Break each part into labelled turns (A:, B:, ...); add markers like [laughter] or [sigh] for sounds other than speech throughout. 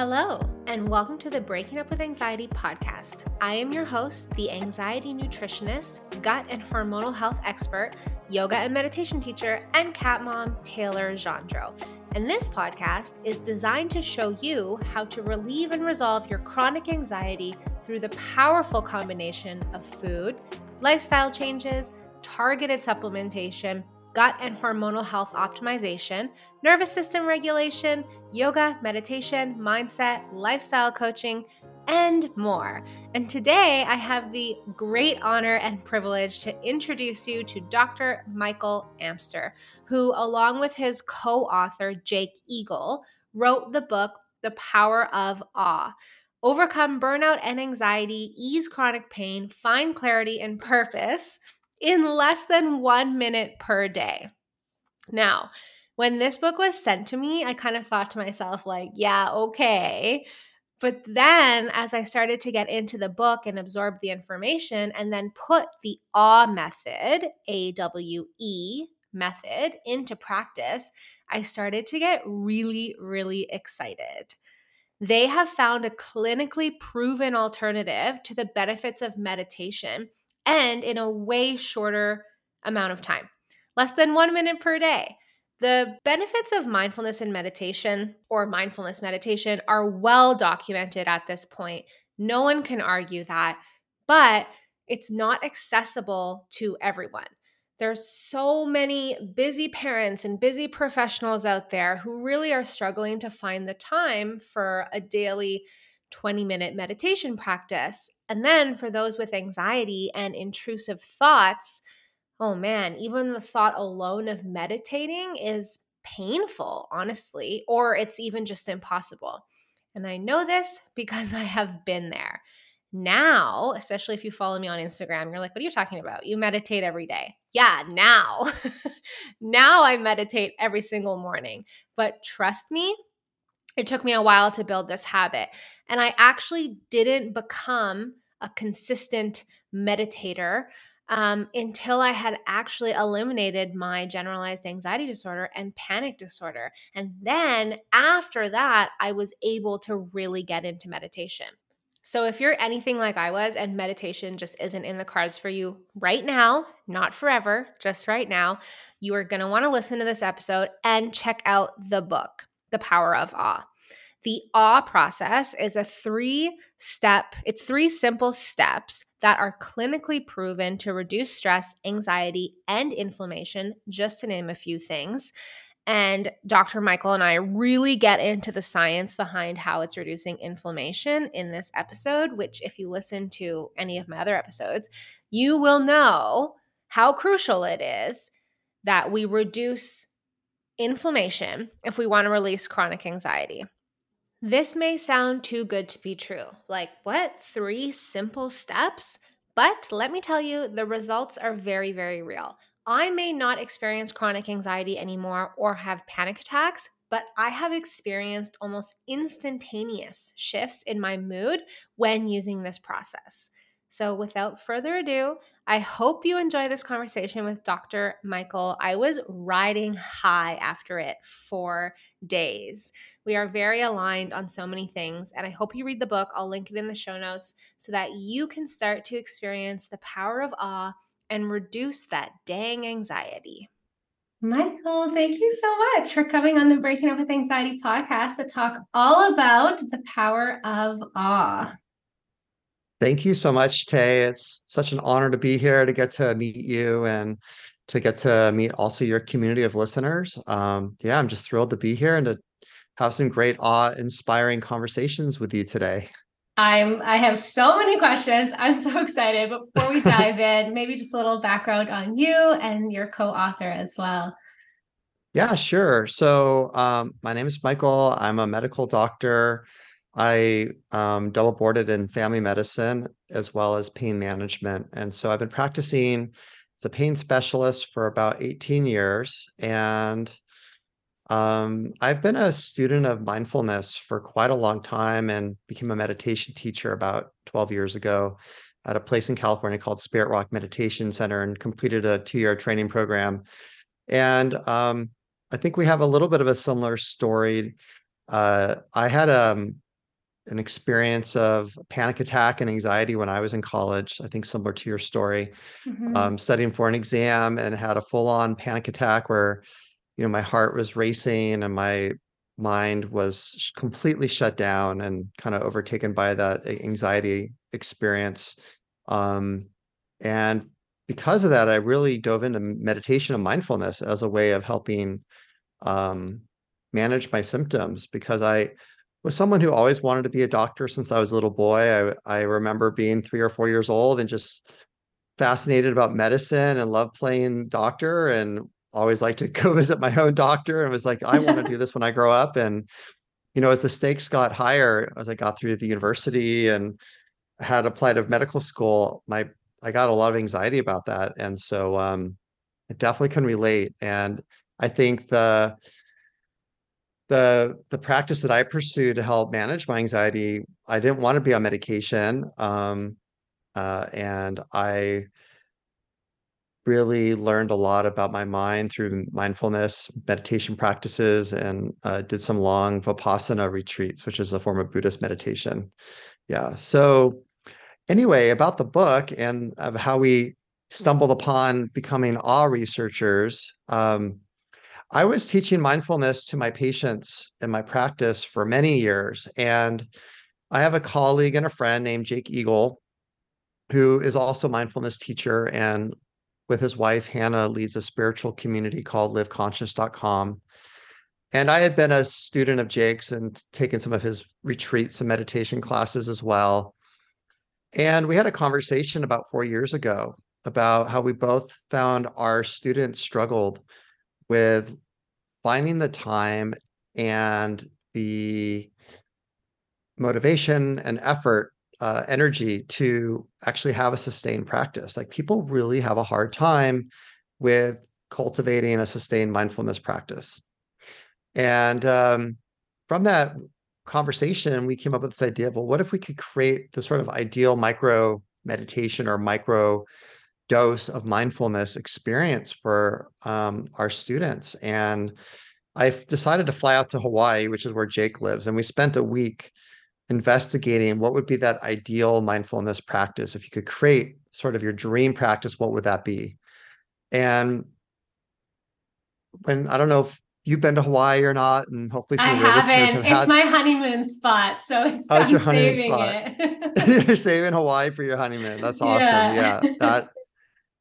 A: Hello, and welcome to the Breaking Up with Anxiety podcast. I am your host, the anxiety nutritionist, gut and hormonal health expert, yoga and meditation teacher, and cat mom, Taylor Gendreau. And this podcast is designed to show you how to relieve and resolve your chronic anxiety through the powerful combination of food, lifestyle changes, targeted supplementation, gut and hormonal health optimization, nervous system regulation, yoga, meditation, mindset, lifestyle coaching, and more. And today I have the great honor and privilege to introduce you to Dr. Michael Amster, who, along with his co author, Jake Eagle, wrote the book, The Power of Awe. Overcome burnout and anxiety, ease chronic pain, find clarity and purpose in less than one minute per day. Now, when this book was sent to me, I kind of thought to myself, like, yeah, okay. But then as I started to get into the book and absorb the information and then put the AWE method, A W E method, into practice, I started to get really, really excited. They have found a clinically proven alternative to the benefits of meditation and in a way shorter amount of time, less than one minute per day. The benefits of mindfulness and meditation or mindfulness meditation are well documented at this point. No one can argue that, but it's not accessible to everyone. There's so many busy parents and busy professionals out there who really are struggling to find the time for a daily 20 minute meditation practice. And then for those with anxiety and intrusive thoughts, oh man, even the thought alone of meditating is painful, honestly, or it's even just impossible. And I know this [laughs] because I have been there. Now, especially if you follow me on Instagram, you're like, what are you talking about? You meditate every day. Yeah, now. [laughs] now I meditate every single morning. But trust me, it took me a while to build this habit. And I actually didn't become a consistent meditator um, until I had actually eliminated my generalized anxiety disorder and panic disorder. And then after that, I was able to really get into meditation. So, if you're anything like I was and meditation just isn't in the cards for you right now, not forever, just right now, you are going to want to listen to this episode and check out the book, The Power of Awe. The awe process is a three step, it's three simple steps that are clinically proven to reduce stress, anxiety, and inflammation, just to name a few things. And Dr. Michael and I really get into the science behind how it's reducing inflammation in this episode, which, if you listen to any of my other episodes, you will know how crucial it is that we reduce inflammation if we want to release chronic anxiety. This may sound too good to be true. Like, what? Three simple steps? But let me tell you, the results are very, very real. I may not experience chronic anxiety anymore or have panic attacks, but I have experienced almost instantaneous shifts in my mood when using this process. So, without further ado, I hope you enjoy this conversation with Dr. Michael. I was riding high after it for days. We are very aligned on so many things, and I hope you read the book. I'll link it in the show notes so that you can start to experience the power of awe and reduce that dang anxiety. Michael, thank you so much for coming on the Breaking Up with Anxiety podcast to talk all about the power of awe.
B: Thank you so much, Tay. It's such an honor to be here to get to meet you and to get to meet also your community of listeners. Um, yeah, I'm just thrilled to be here and to have some great awe-inspiring conversations with you today.
A: I'm I have so many questions. I'm so excited. But before we [laughs] dive in, maybe just a little background on you and your co-author as well.
B: Yeah, sure. So um, my name is Michael. I'm a medical doctor. I um, double boarded in family medicine as well as pain management. And so I've been practicing as a pain specialist for about 18 years. And um, I've been a student of mindfulness for quite a long time and became a meditation teacher about 12 years ago at a place in California called Spirit Rock Meditation Center and completed a two year training program. And um, I think we have a little bit of a similar story. Uh, I had um, an experience of panic attack and anxiety when I was in college. I think similar to your story,
A: Mhm.
B: um, studying for an exam and had a full on panic attack where, you know, my heart was racing and my mind was completely shut down and kind of overtaken by that anxiety experience. Um, and because of that, I really dove into meditation and mindfulness as a way of helping um, manage my symptoms because I was someone who always wanted to be a doctor since I was a little boy. I, I remember being three or four years old and just fascinated about medicine and loved playing doctor and always liked to [laughs] go visit my own doctor and was like, I want to [laughs] do this when I grow up. And, you know, as the stakes got higher, as I got through the university and had applied to medical school, my I got a lot of anxiety about that. And so um I definitely can relate. And I think the the the practice that I pursue to help manage my anxiety, I didn't want to be on medication. Um, uh, and I really learned a lot about my mind through mindfulness meditation practices and uh, did some long Vipassana retreats, which is a form of Buddhist meditation. Yeah. So anyway, about the book and of how we stumbled upon becoming awe researchers. Um, I was teaching mindfulness to my patients in my practice for many years. And I have a colleague and a friend named Jake Eagle, who is also a mindfulness teacher. And with his wife, Hannah, leads a spiritual community called liveconscious.com. And I had been a student of Jake's and taken some of his retreats and meditation classes as well. And we had a conversation about four years ago about how we both found our students struggled with finding the time and the motivation and effort, uh, energy to actually have a sustained practice. Like people really have a hard time with cultivating a sustained mindfulness practice. And um, from that conversation, we came up with this idea of, well, what if we could create the sort of ideal micro meditation or micro dose of mindfulness experience for um, our students. And I've decided to fly out to Hawaii, which is where Jake lives. And we spent a week investigating what would be that ideal mindfulness practice. If you could create sort of your dream practice, what would that be? And when I don't know if you've been to Hawaii or not, and hopefully some
A: I
B: of your listeners
A: haven't.
B: have
A: It's
B: had.
A: my honeymoon spot, so it's
B: Oh, it's your honeymoon
A: saving
B: spot.
A: it. [laughs]
B: You're [laughs] saving Hawaii for your honeymoon. That's awesome.
A: Yeah.
B: Yeah, that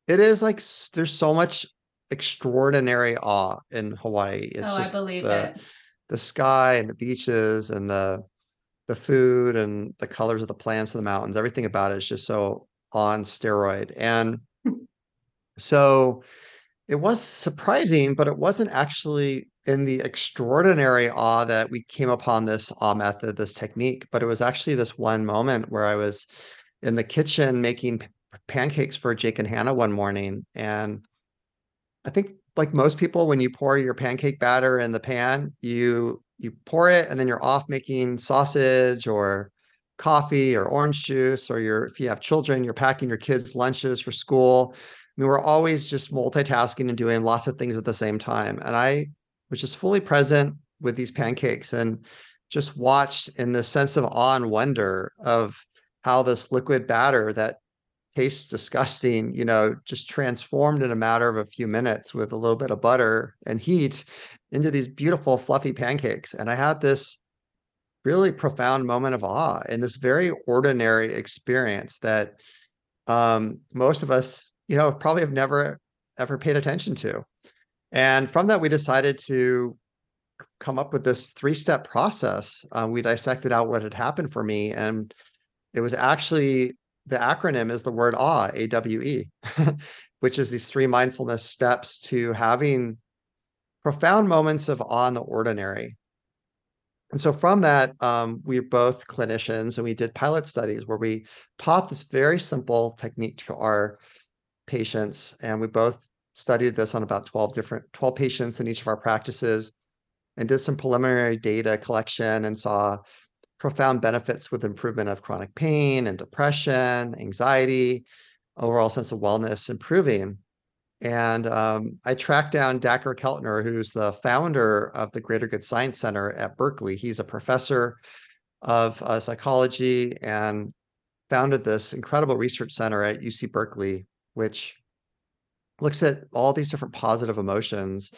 B: it is like there's so much extraordinary awe in Hawaii. It's
A: oh, I believe
B: the
A: it.
B: the sky and the beaches and the the food and the colors of the plants and the mountains. Everything about it is just so on steroid. And so it was surprising, but it wasn't actually in the extraordinary awe that we came upon this awe method, this technique, but it was actually this one moment where I was in the kitchen making pancakes for Jake and Hannah one morning. And I think like most people, when you pour your pancake batter in the pan, you you pour it and then you're off making sausage or coffee or orange juice, or you're if you have children, you're packing your kids' lunches for school. I mean, we're always just multitasking and doing lots of things at the same time. And I was just fully present with these pancakes and just watched in the sense of awe and wonder of how this liquid batter that tastes disgusting, you know, just transformed in a matter of a few minutes with a little bit of butter and heat into these beautiful fluffy pancakes. And I had this really profound moment of awe in this very ordinary experience that um, most of us, you know, probably have never ever paid attention to. And from that, we decided to come up with this three-step process. Uh, we dissected out what had happened for me, and it was actually the acronym is the word awe, A W E, [laughs] which is these three mindfulness steps to having profound moments of awe in the ordinary. And so from that, um, we're both clinicians and we did pilot studies where we taught this very simple technique to our patients. And we both studied this on about 12 different 12 patients in each of our practices and did some preliminary data collection and saw profound benefits with improvement of chronic pain and depression, anxiety, overall sense of wellness improving. And um, I tracked down Dacher Keltner, who's the founder of the Greater Good Science Center at Berkeley. He's a professor of uh, psychology and founded this incredible research center at UC Berkeley, which looks at all these different positive emotions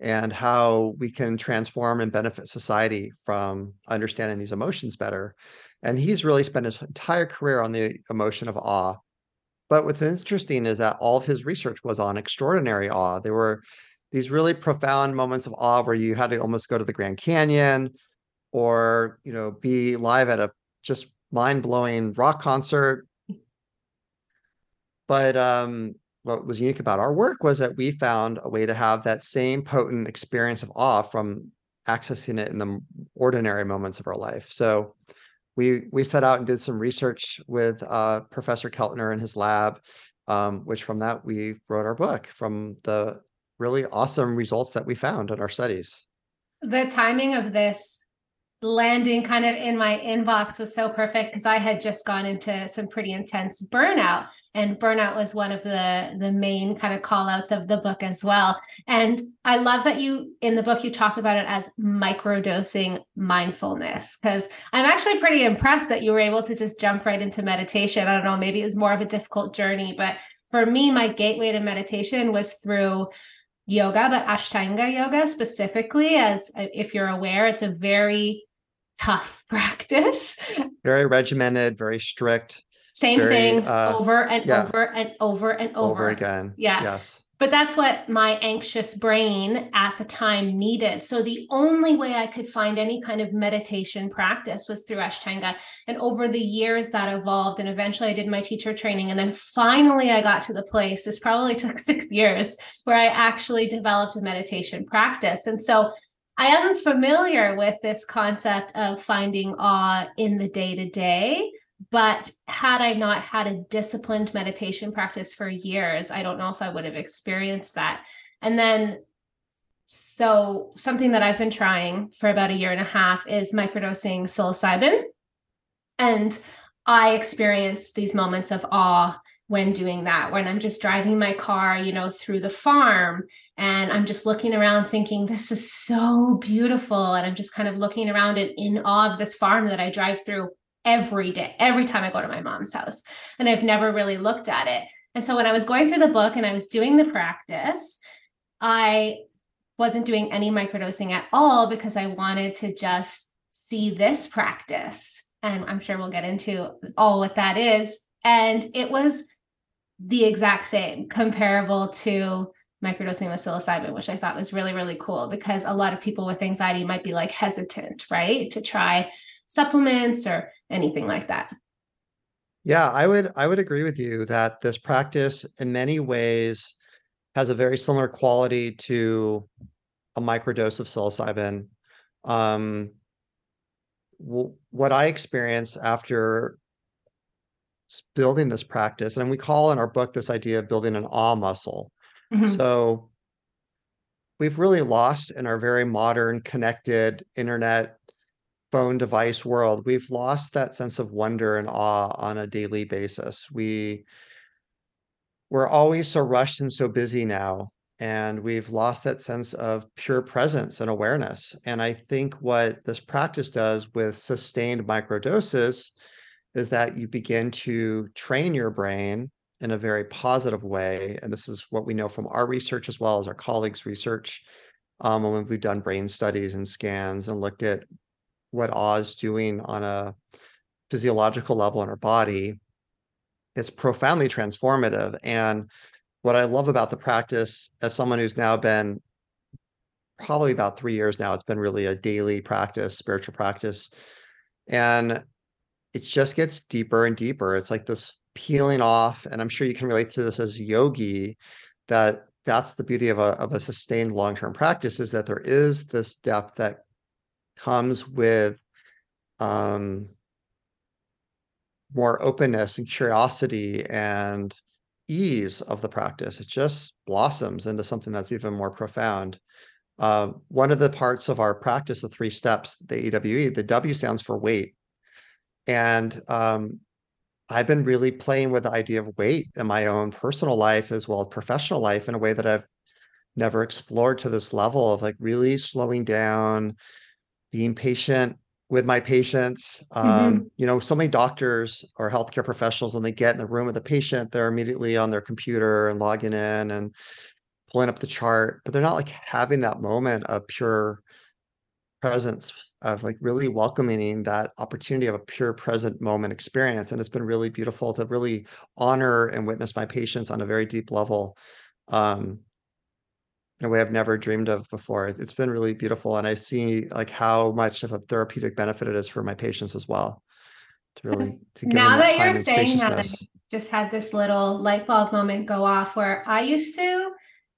B: and how we can transform and benefit society from understanding these emotions better. And he's really spent his entire career on the emotion of awe. But what's interesting is that all of his research was on extraordinary awe. There were these really profound moments of awe where you had to almost go to the Grand Canyon or, you know, be live at a just mind-blowing rock concert. But um, what was unique about our work was that we found a way to have that same potent experience of awe from accessing it in the ordinary moments of our life. So we we set out and did some research with uh, Professor Keltner in his lab, um, which from that we wrote our book from the really awesome results that we found in our studies.
A: The timing of this landing kind of in my inbox was so perfect because I had just gone into some pretty intense burnout and burnout was one of the the main kind of call outs of the book as well. And I love that you in the book you talk about it as microdosing mindfulness because I'm actually pretty impressed that you were able to just jump right into meditation. I don't know maybe it was more of a difficult journey but for me my gateway to meditation was through yoga but ashtanga yoga specifically as if you're aware it's a very tough [laughs] practice.
B: Very regimented, very strict.
A: Same very, thing uh, over and yeah. over and over and over.
B: Over again.
A: Yeah.
B: Yes.
A: But that's what my anxious brain at the time needed. So the only way I could find any kind of meditation practice was through Ashtanga. And over the years that evolved, and eventually I did my teacher training. And then finally I got to the place, this probably [laughs] took six years, where I actually developed a meditation practice. And so I am familiar with this concept of finding awe in the day to day, but had I not had a disciplined meditation practice for years, I don't know if I would have experienced that. And then, so something that I've been trying for about a year and a half is microdosing psilocybin. And I experience these moments of awe when doing that when i'm just driving my car you know through the farm and i'm just looking around thinking this is so beautiful and i'm just kind of looking around and in awe of this farm that i drive through every day every time i go to my mom's house and i've never really looked at it. And so when i was going through the book and i was doing the practice i wasn't doing any microdosing at all because i wanted to just see this practice and i'm sure we'll get into all what that is. And it was the exact same, comparable to microdosing with psilocybin, which I thought was really, really cool because a lot of people with anxiety might be like hesitant, right, to try supplements or anything like that.
B: Yeah, I would I would agree with you that this practice in many ways has a very similar quality to a microdose of psilocybin. Um, what I experienced after building this practice and we call in our book this idea of building an awe muscle. Mm-hmm. so we've really lost in our very modern connected internet phone device world we've lost that sense of wonder and awe on a daily basis. We we're always so rushed and so busy now and we've lost that sense of pure presence and awareness. And i think what this practice does with sustained microdoses is that you begin to train your brain in a very positive way. And this is what we know from our research as well as our colleagues' research. Um, when we've done brain studies and scans and looked at what awe is doing on a physiological level in our body, it's profoundly transformative. And what I love about the practice, as someone who's now been probably about three years now, it's been really a daily practice, spiritual practice. And it just gets deeper and deeper. It's like this peeling off, and I'm sure you can relate to this as yogi, that that's the beauty of a of a sustained long-term practice is that there is this depth that comes with um more openness and curiosity and ease of the practice. It just blossoms into something that's even more profound. Uh, one of the parts of our practice, the three steps, the AWE, the W stands for wait. And um, I've been really playing with the idea of wait in my own personal life as well as professional life in a way that I've never explored to this level of like really slowing down, being patient with my patients. Um,
A: Mhm.
B: you know, so many doctors or healthcare professionals, when they get in the room with the patient, they're immediately on their computer and logging in and pulling up the chart, but they're not like having that moment of pure presence of like really welcoming that opportunity of a pure present moment experience. And it's been really beautiful to really honor and witness my patients on a very deep level. Um, in a way I've never dreamed of before. It's been really beautiful, and I see like how much of a therapeutic benefit it is for my patients as well. To really to
A: Now
B: that
A: that you're saying that, I just had this little light bulb moment go off where I used to,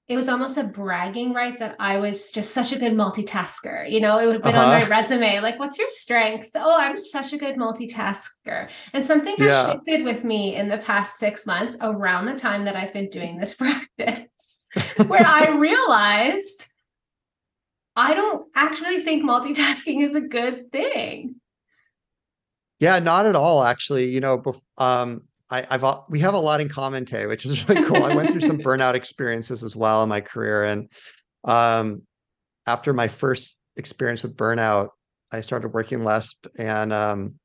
A: it was almost a bragging right that I was just such a good multitasker. You know, it would have been on my
B: Uh-huh.
A: resume, like, what's your strength? Oh, I'm such a good multitasker. And something has
B: Yeah.
A: shifted with me in the past six months around the time that I've been doing this [laughs] practice, where I [laughs] realized I don't actually think multitasking is a good thing.
B: Yeah, not at all, actually. You know, um, I I've we have a lot in common, Tay, which is [laughs] really cool. I went through some [laughs] burnout experiences as well in my career, and, um, after my first experience with burnout, I started working less, and, um,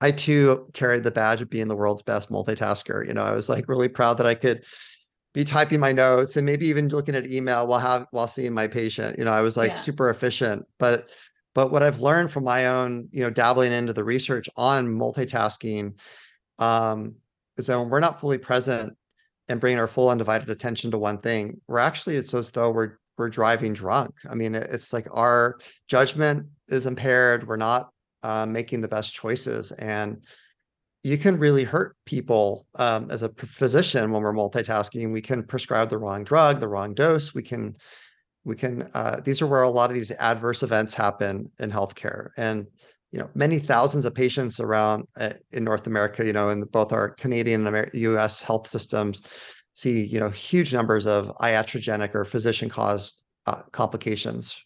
B: I too carried the badge of being the world's best multitasker. You know, I was, like, really proud that I could be typing my notes and maybe even looking at email while have while seeing my patient. You know, I was, like,
A: Yeah.
B: super efficient. But but what I've learned from my own, you know, dabbling into the research on multitasking, um, is that when we're not fully present and bringing our full undivided attention to one thing, we're actually it's as though we're we're driving drunk. I mean, it's like our judgment is impaired, we're not, uh, making the best choices, and you can really hurt people, um, as a physician when we're multitasking. We can prescribe the wrong drug, the wrong dose. We can we can, uh these are where a lot of these adverse events happen in healthcare. And, you know, many thousands of patients around, uh, in North America, you know, in both our Canadian and Amer US health systems see, you know, huge numbers of iatrogenic or physician-caused, uh, complications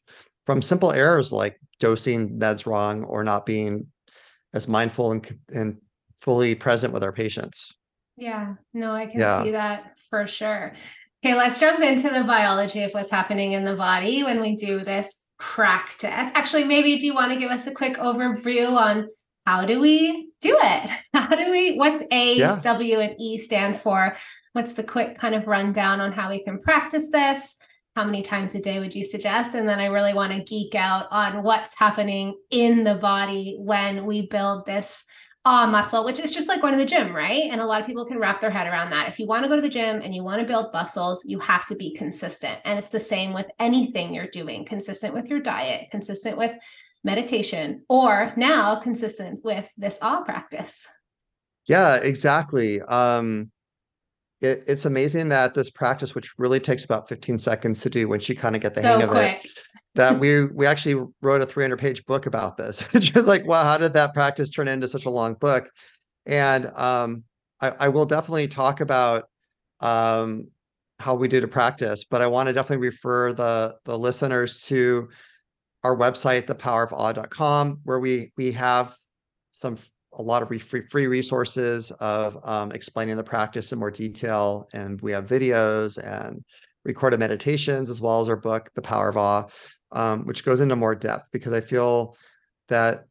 B: from simple errors like dosing meds wrong or not being as mindful and and fully present with our patients.
A: Yeah, no, I can
B: Yeah.
A: see that for sure. Okay, let's jump into the biology of what's happening in the body when we do this practice. Actually, maybe do you want to give us a quick overview on how do we do it? [laughs] How do we, what's A,
B: Yeah.
A: W, and E stand for? What's the quick kind of rundown on how we can practice this? How many times a day would you suggest? And then I really want to geek out on what's happening in the body when we build this awe muscle, which is just like going to the gym, right? And a lot of people can wrap their head around that. If you want to go to the gym and you want to build muscles, you have to be consistent. And it's the same with anything you're doing, consistent with your diet, consistent with meditation, or now consistent with this awe practice.
B: Yeah, exactly. Um, it it's amazing that this practice, which really takes about 15 seconds to do once you kinda get the hang
A: So
B: of it,
A: quick.
B: That [laughs] we we actually wrote a 300-page book about this. [laughs] Which is like, wow, how did that practice turn into such a long book? And, um, I I will definitely talk about, um, how we do the practice, but I wanna definitely refer the the listeners to our website, thepowerofawe.com, where we we have some a lot of free free resources of, um, explaining the practice in more detail, and we have videos and recorded meditations as well as our book, The Power of Awe, um, which goes into more depth because I feel that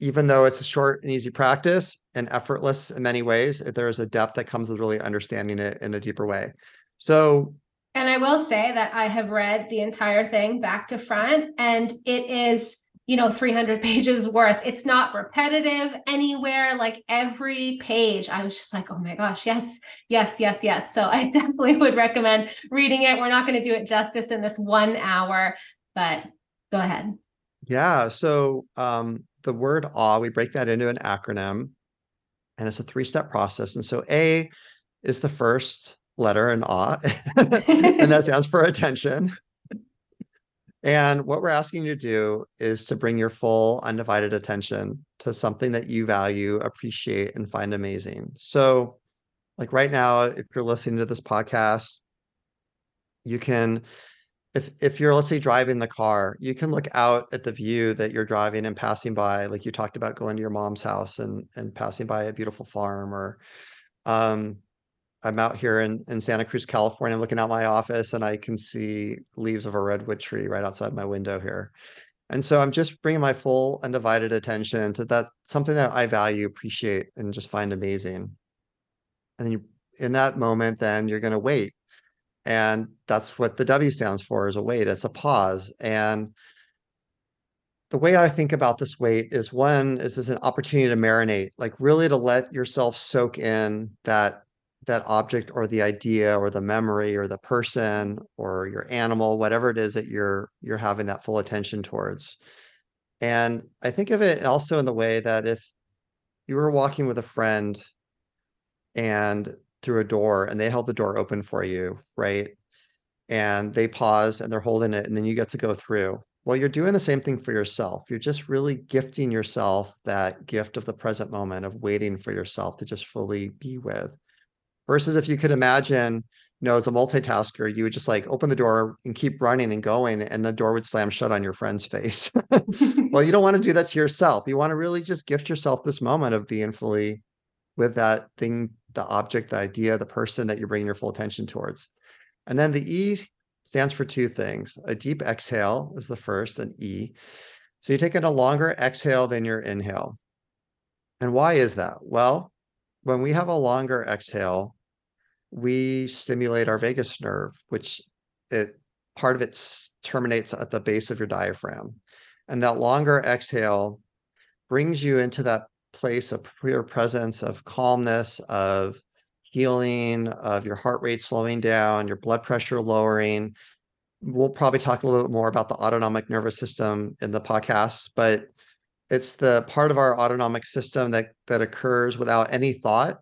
B: even though it's a short and easy practice and effortless in many ways, there is a depth that comes with really understanding it in a deeper way. So
A: And I will say that I have read the entire thing back to front, and it is, you know, 300 [laughs] pages worth. It's not repetitive anywhere. Like every page, I was just like, oh my gosh, yes, yes, yes, yes. So I [laughs] definitely would recommend reading it. We're not going to do it justice in this one hour, but go ahead.
B: Yeah, so, um, the word awe, we break that into an acronym, and it's a three-step process. And so A is the first letter in awe, [laughs] and that [laughs] stands for attention. And what we're asking you to do is to bring your full undivided attention to something that you value, appreciate, and find amazing. So, like right now, if you're listening to this podcast, you can if if you're, let's say, driving the car, you can look out at the view that you're driving and passing by, like you talked about going to your mom's house and and passing by a beautiful farm or, um, I'm out here in in Santa Cruz, California, looking out my office, and I can see leaves of a redwood tree right outside my window here. And so I'm just bringing my full undivided attention to that something that I value, appreciate, and just find amazing. And then you, in that moment, then you're going to wait. And that's what the W stands for is a wait. It's a pause. And the way I think about this wait is one is as an opportunity to marinate, like really to let yourself soak in that that object or the idea or the memory or the person or your animal, whatever it is that you're you're having that full attention towards. And I think of it also in the way that if you were walking with a friend and through a door and they held the door open for you, right? And they pause and they're holding it and then you get to go through. Well, you're doing the same thing for yourself. You're just really gifting yourself that gift of the present moment of waiting for yourself to just fully be with. Versus if you could imagine, you know, as a multitasker, you would just like open the door and keep running and going, and the door would slam shut on your friend's face. [laughs] well, you don't want to do that to yourself. You want to really just gift yourself this moment of being fully with that thing, the object, the idea, the person that you're bringing your full attention towards. And then the E stands for two things. A deep exhale is the first, an E. So you take in a longer exhale than your inhale. And why is that? Well, when we have a longer exhale, we stimulate our vagus nerve, which it part of it terminates at the base of your diaphragm. And that longer exhale brings you into that place of pure presence, of calmness, of healing, of your heart rate slowing down, your blood pressure lowering. We'll probably talk a little bit more about the autonomic nervous system in the podcast, but it's the part of our autonomic system that that occurs without any thought.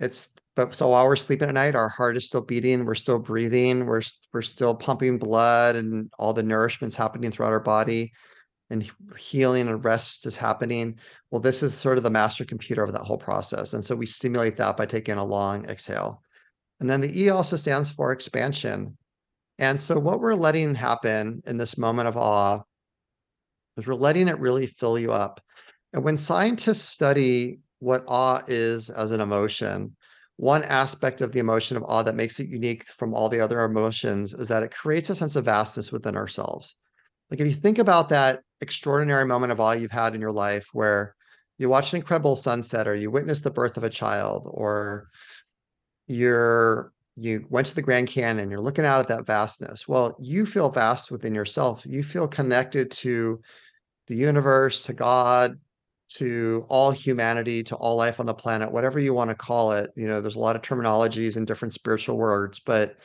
B: It's but so while we're sleeping at night, our heart is still beating, we're still breathing, we're we're still pumping blood, and all the nourishment's happening throughout our body, and healing and rest is happening. Well, this is sort of the master computer of that whole process, and so we stimulate that by taking a long exhale, and then the E also stands for expansion. And so what we're letting happen in this moment of awe is we're letting it really fill you up. And when scientists study what awe is as an emotion, one aspect of the emotion of awe that makes it unique from all the other emotions is that it creates a sense of vastness within ourselves. Like if you think about that extraordinary moment of awe you've had in your life where you watch an incredible sunset or you witness the birth of a child or you're you went to the Grand Canyon, you're looking out at that vastness. Well, you feel vast within yourself. You feel connected to the universe, to God, to all humanity, to all life on the planet, whatever you want to call it. You know, there's a lot of terminologies and different spiritual words, but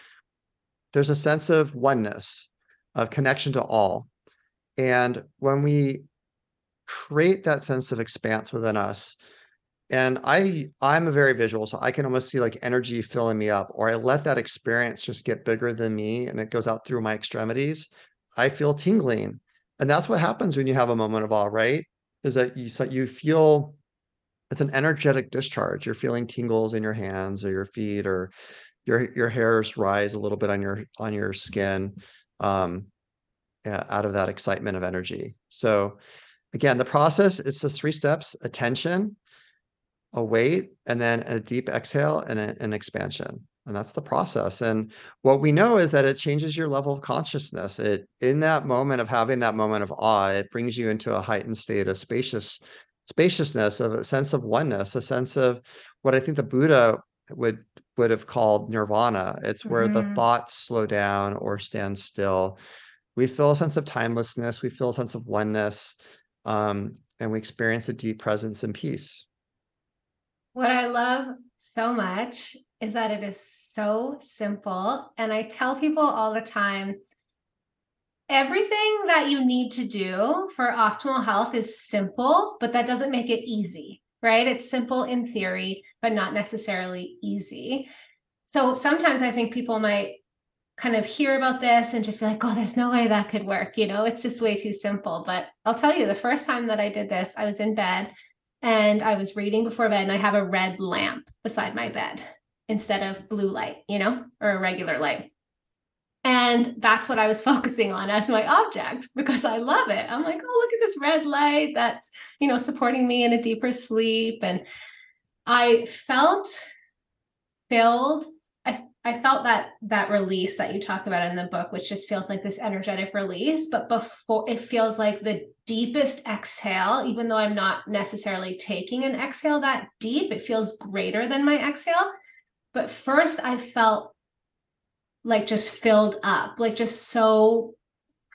B: there's a sense of oneness, of connection to all. And when we create that sense of expanse within us, and I I'm a very visual, so I can almost see like energy filling me up, or I let that experience just get bigger than me and it goes out through my extremities. I feel tingling. And that's what happens when you have a moment of awe, right? is that you so you feel it's an energetic discharge. You're feeling tingles in your hands or your feet or your your hairs rise a little bit on your on your skin um, yeah, out of that excitement of energy. So again, the process it's the three steps: attention, a wait, and then a deep exhale and a, an expansion. And that's the process. And what we know is that it changes your level of consciousness. It in that moment of having that moment of awe it brings you into a heightened state of spacious spaciousness of a sense of oneness a sense of what i think the buddha would would have called nirvana. It's where mm-hmm. the thoughts slow down or stand still we feel a sense of timelessness we feel a sense of oneness um, and we experience a deep presence and peace
A: what i love so much is that it is so simple. And I tell people all the time everything that you need to do for optimal health is simple, but that doesn't make it easy, right? It's simple in theory, but not necessarily easy. So sometimes I think people might kind of hear about this and just be like, oh, there's no way that could work. You know, it's just way too simple. But I'll tell you, the first time that I did this, I was in bed and I was reading before bed, and I have a red lamp beside my bed instead of blue light, you know, or a regular light. And that's what I was [laughs] focusing on as my object because I love it. I'm like, oh, look at this red light that's, you know, supporting me in a deeper sleep. And I felt filled I felt that that release that you talk about in the book, which just feels like this energetic release, but before it feels like the deepest exhale, even though I'm not necessarily taking an exhale that deep, it feels greater than my exhale. But first, I felt like just filled up, like just so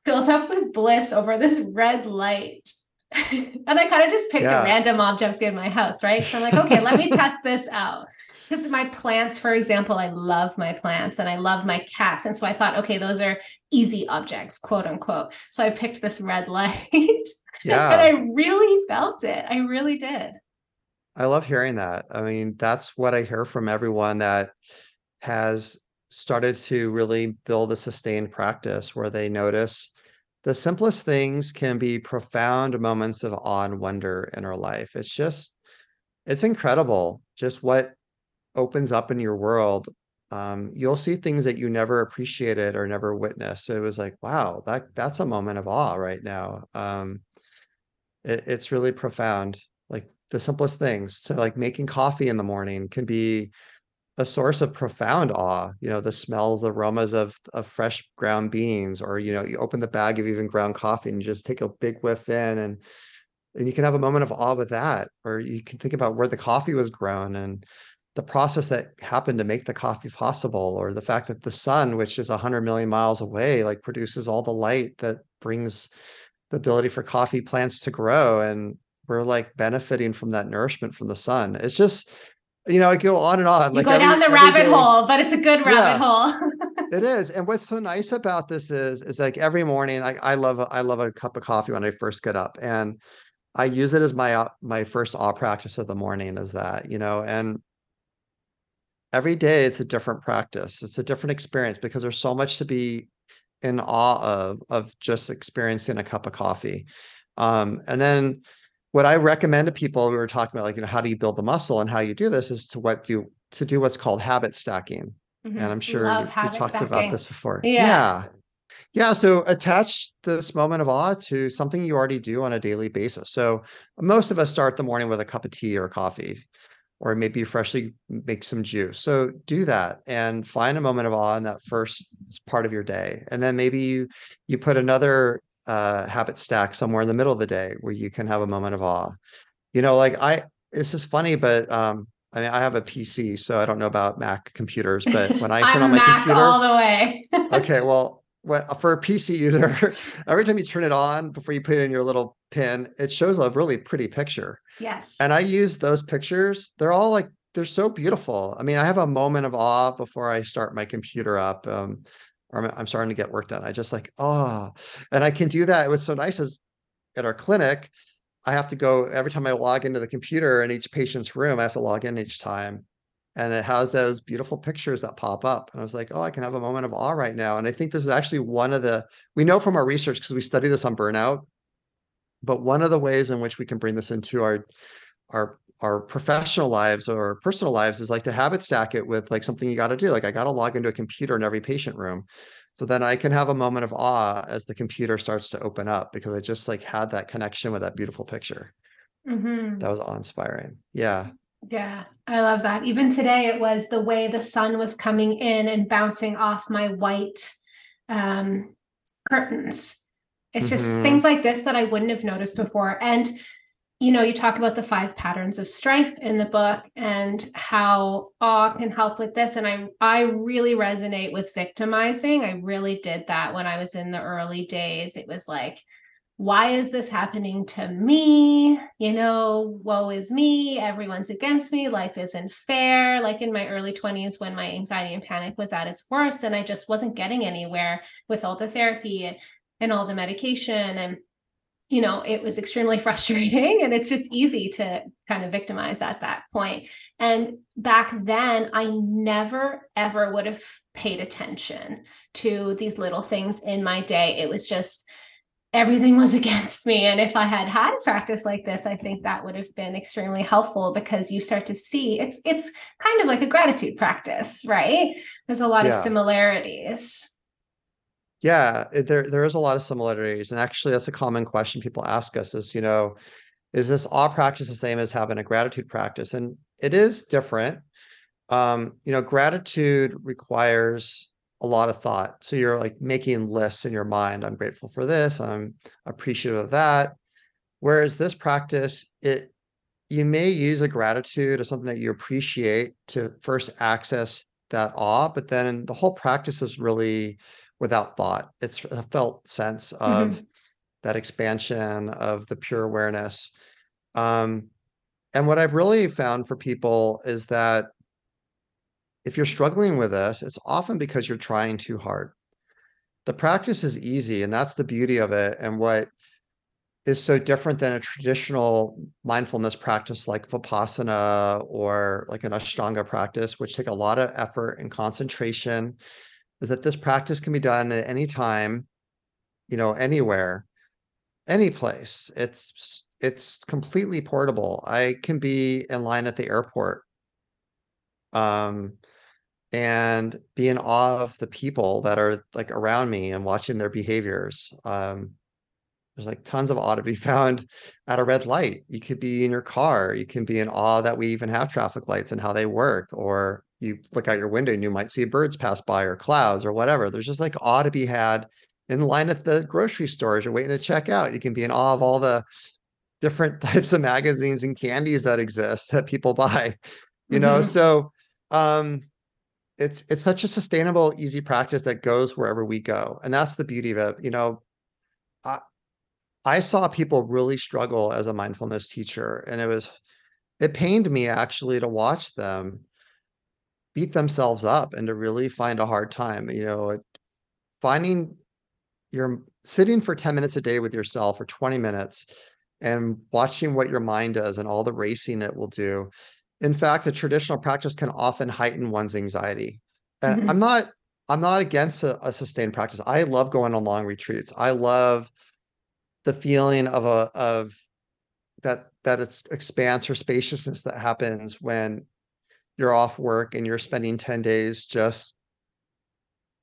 A: filled up with bliss over this red light. [laughs] and I kind of just picked yeah. a random object in my house, right? So I'm like, okay, let me [laughs] test this out because my plants, for example, I love my plants and I love my cats. And so I thought, okay, those are easy objects, quote unquote. So I picked this red [laughs] light. Yeah. and I really felt it. I really did.
B: I love hearing that. I mean, that's what I hear from everyone that has started to really build a sustained practice where they notice the simplest things can be profound moments of awe and wonder in our life. It's just, it's incredible just what opens up in your world, um, you'll see things that you never appreciated or never witnessed. So it was like, wow, that that's a moment of awe right now. Um, it, it's really profound. Like the simplest things. So like making coffee in the morning can be a source of profound awe. You know, the smells, the aromas of of fresh ground beans, or you know, you open the bag of even ground coffee and you just take a big whiff in and and you can have a moment of awe with that or you can think about where the coffee was grown and the process that happened to make the coffee possible or the fact that the sun which is 100 million miles away like produces all the light that brings the ability for coffee plants to grow and we're like benefiting from that nourishment from the sun. It's just you know i go on and on
A: you like go every, down the rabbit day, hole but it's a good rabbit yeah, hole. [laughs]
B: It is and what's so nice about this is is like every morning I, I love i love a cup of coffee when i first get up and i use it as my my first awe practice of the morning is that you know and every day it's a different practice. It's a different experience because there's so much to be in awe of of just experiencing a cup of coffee. Um, and then what I recommend to people, we were talking about like, you know, how do you build the muscle and how you do this is to what do to do what's called habit stacking. Mm-hmm. And I'm sure you, you, talked stacking. about this before. Yeah. yeah. Yeah. So attach this moment of awe to something you already do on a daily basis. So most of us start the morning with a cup of tea or coffee or maybe you freshly make some juice. So do that and find a moment of awe in that first part of your day. And then maybe you you put another uh, habit stack somewhere in the middle of the day where you can have a moment of awe. You know, like I this is funny, but um, I mean, I have a PC, so I don't know about Mac computers, but when I [laughs] turn on my
A: Mac
B: computer,
A: all the way. [laughs]
B: okay, well, what, for a PC user, [laughs] every time you turn it on before you put it in your little pin, it shows a really pretty picture.
A: Yes.
B: And I use those pictures. They're all like they're so beautiful. I mean, I have a moment of awe before I start my computer up. Um, or I'm starting to get work done. I just like, oh, and I can do that. What's so nice is at our clinic, I have to go every time I log into the computer in each patient's room, I have to log in each time. And it has those beautiful pictures that pop up. And I was like, oh, I can have a moment of awe right now. And I think this is actually one of the, we know from our research, because we study this on burnout, but one of the ways in which we can bring this into our our our professional lives or personal lives is like to habit stack it with like something you got to do. Like I got to log into a computer in every patient room. So then I can have a moment of awe as the computer starts to open up because I just like had that connection with that beautiful picture. Mm-hmm. That was awe inspiring. Yeah.
A: Yeah, I love that. Even today, it was the way the sun was coming in and bouncing off my white um, curtains it's just mm-hmm. things like this that I wouldn't have noticed before. And, you know, you talk about the five patterns of strife in the book and how awe can help with this. And I I really resonate with victimizing. I really did that when I was in the early days. It was like, why is this happening to me? You know, woe is me. Everyone's against me. Life isn't fair. Like in my early 20s, when my anxiety and panic was at its worst, and I just wasn't getting anywhere with all the therapy and and all the medication and you know it was extremely [laughs] frustrating and it's just easy to kind of victimize at that point. And back then i never ever would have paid attention to these little things in my day. It was just everything was [laughs] against me and if i had had a practice like this i think that would have been extremely helpful because you start to see it's it's kind of like a gratitude practice right? There's a lot yeah. of similarities
B: yeah, there there is a lot of similarities, and actually, that's a common question people ask us: is you know, is this awe practice the same as having a gratitude practice? And it is different. um, you know, gratitude requires a lot of thought. So you're like making lists in your mind. I'm grateful for this. I'm appreciative of that. Whereas this practice, it you may use a gratitude or something that you appreciate to first access that awe, but then the whole practice is really without thought. It's a felt sense of
A: Mm-hmm.
B: that expansion of the pure awareness. Um, and what I've really found for people is that if you're struggling with this, it's often because you're trying too hard. The practice is easy, and that's the beauty of it. And what is so different than a traditional mindfulness practice like Vipassana or like an Ashtanga practice, which take a lot of effort and concentration, is that this practice can be done at any time, you know, anywhere, any place. It's it's completely portable. I can be in line at the airport um and be in awe of the people that are like around me and watching their behaviors. Um there's like tons of awe to be [laughs] found at a red light. You could be in your car. You can be in awe that we even have traffic lights and how they work. Or you look out your window and you might see birds pass by or clouds or whatever. There's just like awe to be had in line at the grocery stores. You're waiting to check out. You can be in awe of all the different [laughs] types of magazines and candies that exist that people buy. You know,
A: Mhm.
B: so um it's it's such a sustainable, easy practice that goes wherever we go. And that's the beauty of it. You know, I, I saw people really struggle as a mindfulness teacher, and it was it pained me actually to watch them beat themselves up and to really find a hard time. You know, finding you're sitting for 10 minutes a day with yourself or 20 minutes and watching what your mind does and all the racing it will do. In fact, the traditional practice can often heighten one's anxiety. And
A: Mhm.
B: I'm not I'm not against a, a sustained practice. I love going on long retreats. I love the feeling of a of that that it's expanse or spaciousness that happens when you're off work and you're spending 10 days just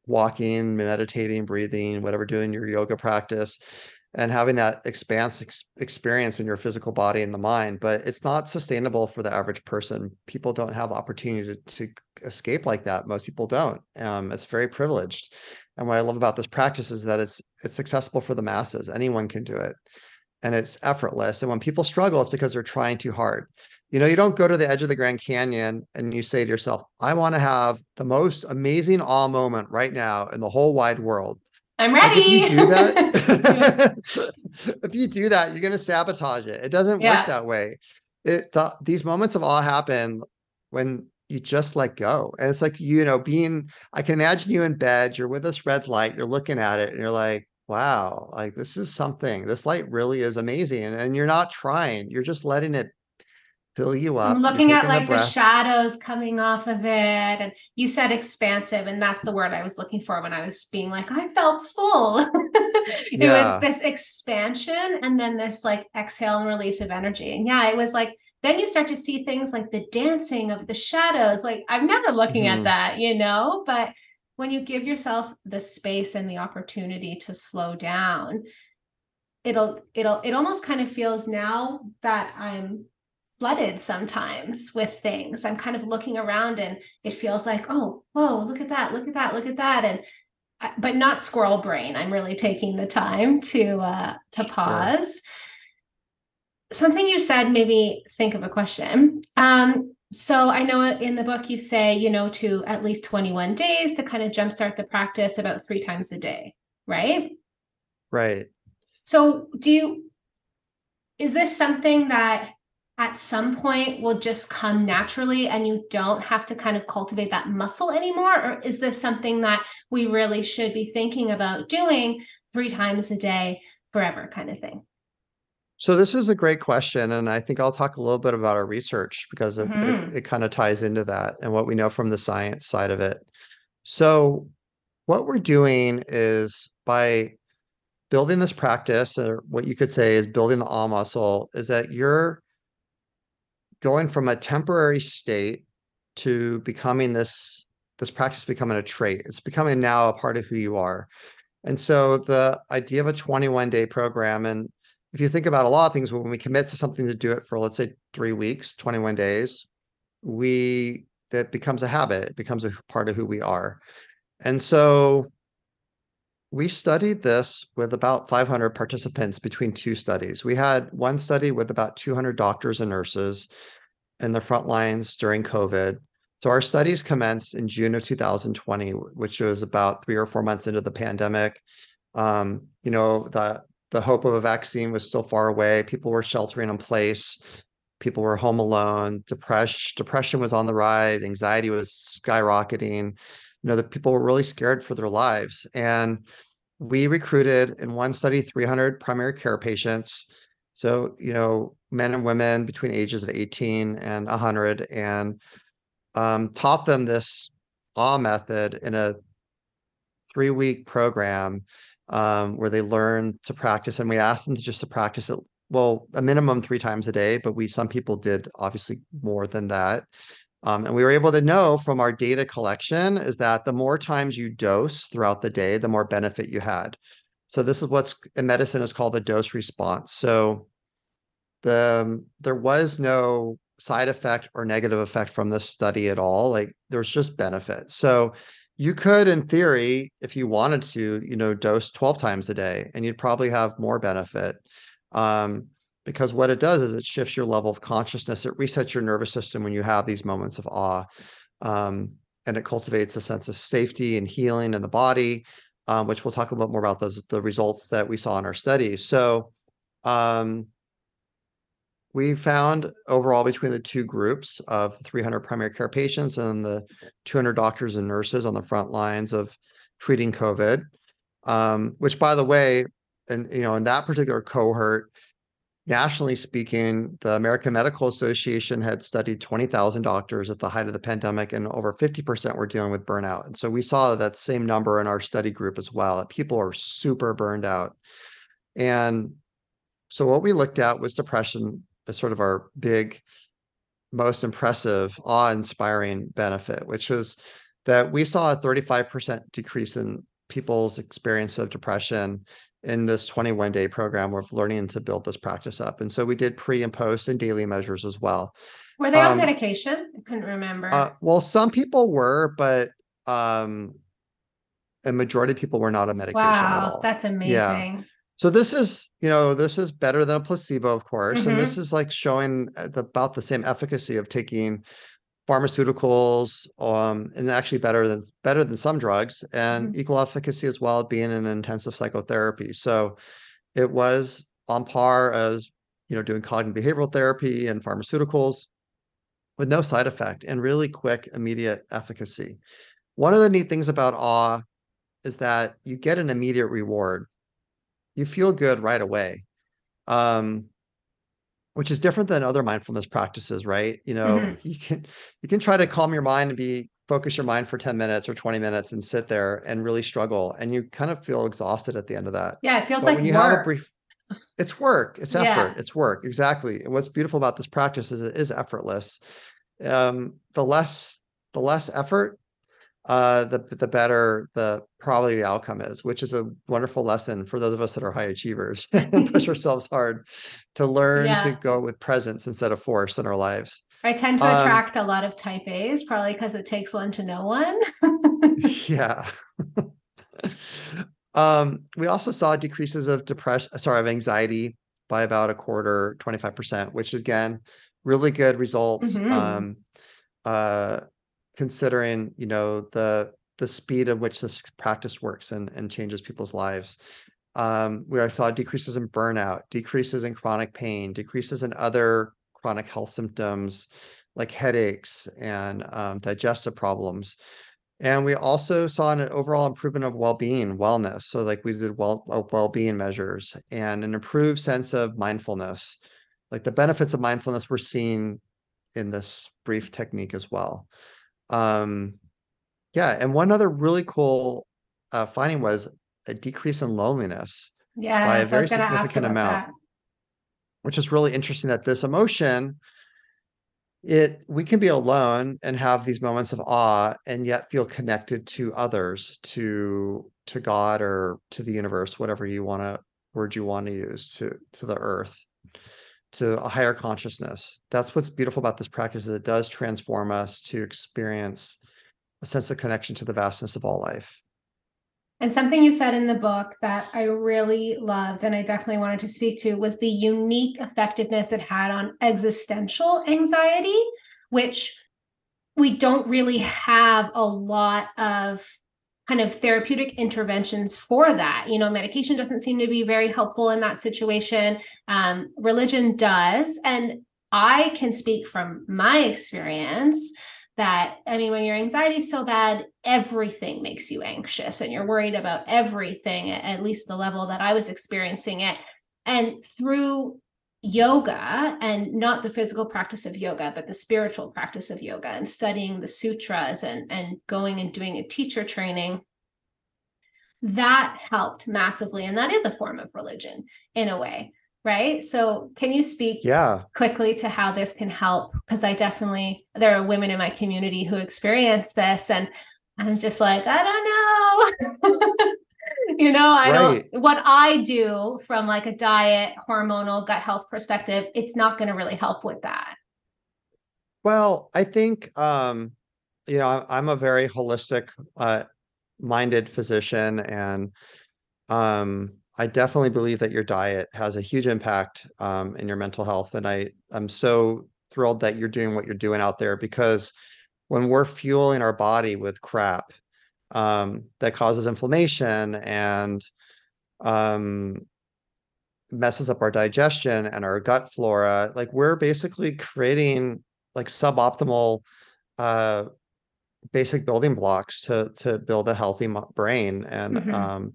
B: walking, meditating, breathing, whatever, doing your yoga practice and having that expanse ex- experience in your physical body and the mind. But it's not sustainable for the average person. People don't have the opportunity to, to escape like that. Most people don't. Um, it's very privileged. And what I love about this practice is that it's it's accessible for the masses. Anyone can do it. And it's effortless. And when people struggle, it's because they're trying too hard. You know, you don't go to the edge of the Grand Canyon and you say to yourself, I want to have the most amazing awe moment right now in the whole wide world.
A: I'm
B: Like
A: ready.
B: if you do that, [laughs] [laughs] if you do that, you're going to sabotage it. It doesn't
A: Yeah.
B: work that way. It the, these moments of awe happen when you just let go. And it's like, you know, being I can imagine you in bed, you're with this red light, you're looking at it and you're like, wow, like this is something. This light really is amazing. And, And you're not trying. You're just letting it fill you up. I'm
A: looking at like the shadows coming off of it. And you said expansive, and that's the word I was looking for when I was being like, I felt full. [laughs] it
B: Yeah.
A: was this expansion and then this like exhale and release of energy. And yeah, it was like, then you start to see things like the dancing of the shadows. Like, I'm never looking at
B: Mhm.
A: that, you know? But when you give yourself the space and the opportunity to slow down, it'll it'll it almost kind of feels now that I'm flooded sometimes with things. I'm kind of looking around and it feels like, oh, whoa, look at that, look at that, look at that. And but not squirrel brain. I'm really taking the time to uh to
B: Sure.
A: pause. Something you said made me think of a question. Um, so I know in the book you say, you know, to at least 21 days to kind of jumpstart the practice about three times a day, right?
B: Right.
A: So do you is this something that at some point will just come naturally and you don't have to kind of cultivate that muscle anymore or is this something that we really should be thinking about doing three times a day forever kind of thing
B: So this is a great question, and I think I'll talk a little bit about our research because it,
A: Mhm.
B: it, it kind of ties into that and what we know from the science side of it. So what we're doing is by building this practice, or what you could say is building the all muscle, is that you're going from a temporary state to becoming this this practice becoming a trait. It's becoming now a part of who you are. And so the idea of a 21 day program, and if you think about a lot of things, when we commit to something to do it for, let's say, three weeks, 21 days, we that becomes a habit, it becomes a part of who we are. And so we studied this with about 500 participants between two studies. We had one study with about 200 doctors and nurses in the front lines during COVID. So our studies commenced in June of 2020, which was about three or four months into the pandemic. Um, you know, the the hope of a vaccine was still far away. People were sheltering in place. People were home alone. Depression depression was on the rise. Anxiety was skyrocketing. You know, the people were really scared for their lives. And we recruited in one study 300 primary care patients. So, you know, men and women between ages of 18 and 100, and um, taught them this awe method in a three week program um, where they learn to practice. And we asked them to just to practice it, well, a minimum three times a day, but we, some people did obviously more than that. Um, and we were able to know from our data collection is that the more times you dose throughout the day, the more benefit you had. So this is what's in medicine is called a dose response. So the um, there was no side effect or negative effect from this study at all. Like there's just benefit. So you could, in theory, if you wanted to, you know, dose 12 times a day and you'd probably have more benefit. Um, because what it does is it shifts your level of consciousness. It resets your nervous system when you have these moments of awe. Um, and it cultivates a sense of safety and healing in the body, um, which we'll talk a little bit more about those the results that we saw in our studies. So um, we found overall between the two groups of 300 primary care patients and the 200 doctors and nurses on the front lines of treating COVID, um, which, by the way, and you know, in that particular cohort, nationally speaking, the American Medical Association had studied 20,000 doctors at the height of the pandemic, and over 50% were dealing with burnout. And so we saw that same number in our study group as well. that People are super burned out. And so what we looked at was depression as sort of our big, most impressive, awe-inspiring benefit, which was that we saw a 35% decrease in people's experience of depression in this 21 day program of learning to build this practice up. And so we did pre and post and daily measures as well.
A: Were they on um, medication? I couldn't remember.
B: Uh, well, some people were, but um, a majority of people were not on medication wow, at all.
A: That's amazing. Yeah.
B: So this is, you know, this is better than a placebo, of course, mm-hmm. and this is like showing uh, the, about the same efficacy of taking pharmaceuticals, um, and actually better than better than some drugs, and mm-hmm. equal efficacy as well, being in intensive psychotherapy. So it was on par as you know doing cognitive behavioral therapy and pharmaceuticals with no side effect and really quick, immediate efficacy. One of the neat things about awe is that you get an immediate reward you feel good right away. Um, which is different than other mindfulness practices, right? You know, mm-hmm. you can you can try to calm your mind and be focus your mind for 10 minutes or 20 minutes and sit there and really struggle and you kind of feel exhausted at the end of that.
A: Yeah, it feels but like when you work. have a brief
B: it's work, it's effort, yeah. it's work. Exactly. And what's beautiful about this practice is it is effortless. Um, the less the less effort, uh, the the better the probably the outcome is, which is a wonderful lesson for those of us that are high achievers [laughs] and push [laughs] ourselves hard to learn yeah. to go with presence instead of force in our lives.
A: I tend to um, attract a lot of type A's, probably because it takes one to know one. [laughs]
B: yeah. um, we also saw decreases of depression, sorry, of anxiety by about a quarter, 25%, which again, really good results. Mm-hmm. Um, uh, considering you know the the speed at which this practice works and, and changes people's lives. Um, we saw decreases in burnout, decreases in chronic pain, decreases in other chronic health symptoms like headaches and um, digestive problems. And we also saw an overall improvement of well-being, wellness. So like we did well uh, well-being measures and an improved sense of mindfulness. Like the benefits of mindfulness we're seeing in this brief technique as well. Um, yeah, and one other really cool uh, finding was a decrease in loneliness
A: yeah,
B: by a so very significant amount, that. which is really interesting. That this emotion, it we can be alone and have these moments of awe, and yet feel connected to others, to to God or to the universe, whatever you want to word you want to use, to to the earth. To a higher consciousness. That's what's beautiful about this practice is it does transform us to experience a sense of connection to the vastness of all life.
A: And something you said in the book that I really loved and I definitely wanted to speak to was the unique effectiveness it had on existential anxiety, which we don't really have a lot of kind of therapeutic interventions for that. You know, medication doesn't seem to be very helpful in that situation. Um, religion does. And I can speak from my experience that, I mean, when your anxiety is so bad, everything makes you anxious and you're worried about everything, at least the level that I was experiencing it. And through yoga and not the physical practice of yoga but the spiritual practice of yoga and studying the sutras and and going and doing a teacher training that helped massively. And that is a form of religion in a way right? So can you speak
B: yeah.
A: quickly to how this can help? Because i definitely there are women in my community who experience this and i'm just like i don't know [laughs] [laughs] you know i right. don't what i do from like a diet hormonal gut health perspective it's not going to really help with that
B: well i think um you know i'm a very holistic uh minded physician and um i definitely believe that your diet has a huge impact um in your mental health and i i'm so thrilled that you're doing what you're doing out there because when we're fueling our body with crap um, that causes inflammation and um, messes up our digestion and our gut flora. Like we're basically creating like suboptimal uh, basic building blocks to to build a healthy brain. And mm-hmm. um,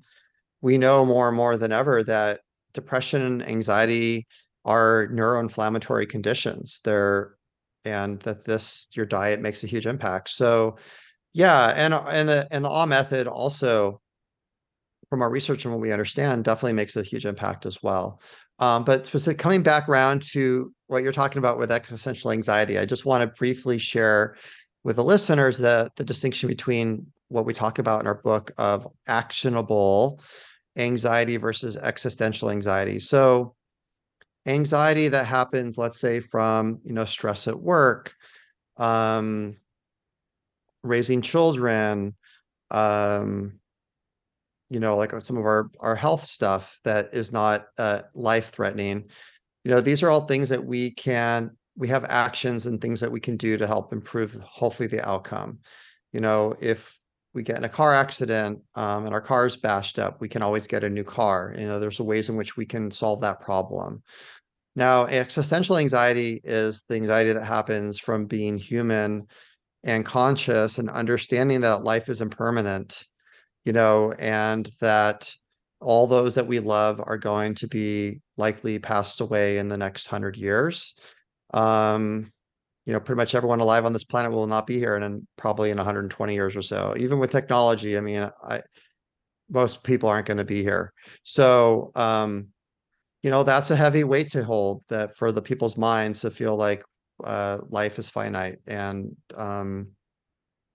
B: we know more and more than ever that depression and anxiety are neuroinflammatory conditions. They're and that this your diet makes a huge impact. So yeah, and and the and the awe method also, from our research and what we understand, definitely makes a huge impact as well. Um, but specific, coming back around to what you're talking about with existential anxiety, I just want to briefly share with the listeners the the distinction between what we talk about in our book of actionable anxiety versus existential anxiety. So anxiety that happens, let's say, from you know stress at work, um, raising children, um, you know, like uh, some of our our health stuff that is not uh, life threatening. You know, these are all things that we can we have actions and things that we can do to help improve hopefully the outcome. You know, if we get in a car accident um, and our car is bashed up, we can always get a new car. You know, there's ways in which we can solve that problem. Now, existential anxiety is the anxiety that happens from being human and conscious and understanding that life is impermanent, you know, and that all those that we love are going to be likely passed away in the next hundred years. Um, you know, pretty much everyone alive on this planet will not be here and in probably in 120 years or so. Even with technology, I mean, I most people aren't going to be here. So, um, you know, that's a heavy weight to hold that for the people's minds to feel like uh, life is finite. And um,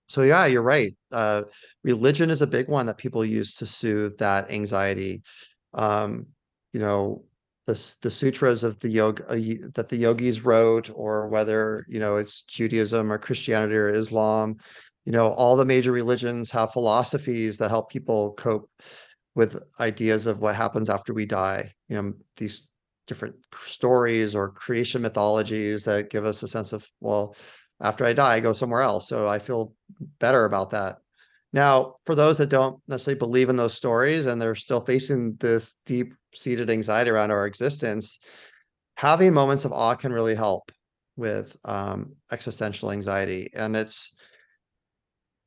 B: so, yeah, you're right. Uh, religion is a big one that people use to soothe that anxiety. Um, you know, the the sutras of the yoga uh, that the yogis wrote, or whether you know it's Judaism or Christianity or Islam. You know, all the major religions have philosophies that help people cope with ideas of what happens after we die. You know, these different stories or creation mythologies that give us a sense of well after i die i go somewhere else. So i feel better about that. Now for those that don't necessarily believe in those stories and they're still facing this deep seated anxiety around our existence having moments of awe can really help with um, existential anxiety. And it's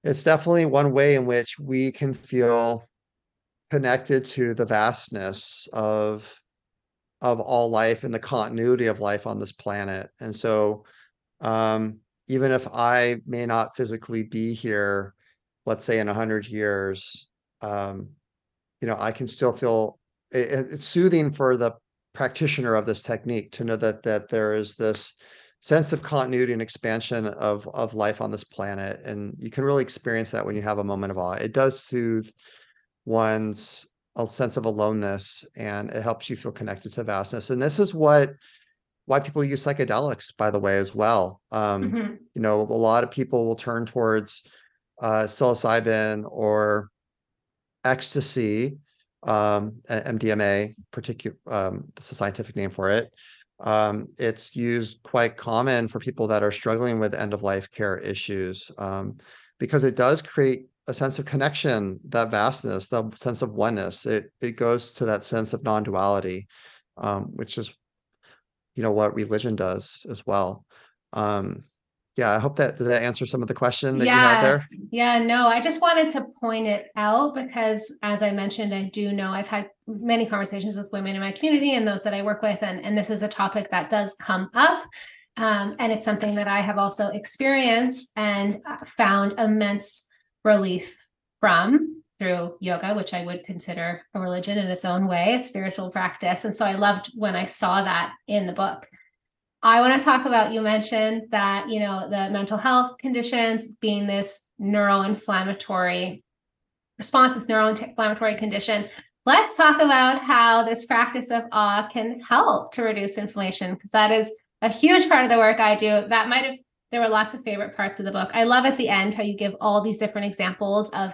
B: it's definitely one way in which we can feel connected to the vastness of of all life and the continuity of life on this planet. And so, um, even if I may not physically be here, let's say in a hundred years, um, you know, I can still feel it, it's soothing for the practitioner of this technique to know that that there is this sense of continuity and expansion of of life on this planet, and you can really experience that when you have a moment of awe. It does soothe one's a sense of aloneness and it helps you feel connected to vastness. And this is what why people use psychedelics, by the way, as well. Um,
A: Mhm.
B: you know, a lot of people will turn towards uh, psilocybin or ecstasy, um, MDMA, particular, um, that's a scientific name for it. Um, it's used quite common for people that are struggling with end of life care issues, um, because it does create a sense of connection, that vastness, that sense of oneness. It it goes to that sense of non-duality, um, which is you know what religion does as well. Um, yeah, I hope that that answers some of the question that you had there.
A: Yeah, no, I just wanted to point it out because, as I mentioned, I do know I've had many conversations with women in my community and those that I work with, and, and this is a topic that does come up. Um, and it's something that I have also experienced and uh, found immense relief from through yoga, which I would consider a religion in its own way, a spiritual practice. And so I loved when I saw that in the book. I want to talk about you mentioned that, you know, the mental health conditions being this neuroinflammatory response, this neuroinflammatory condition. Let's talk about how this practice of awe can help to reduce inflammation, because that is a huge part of the work I do. That might have, there were lots of favorite parts of the book. I love at the end how you give all these different examples of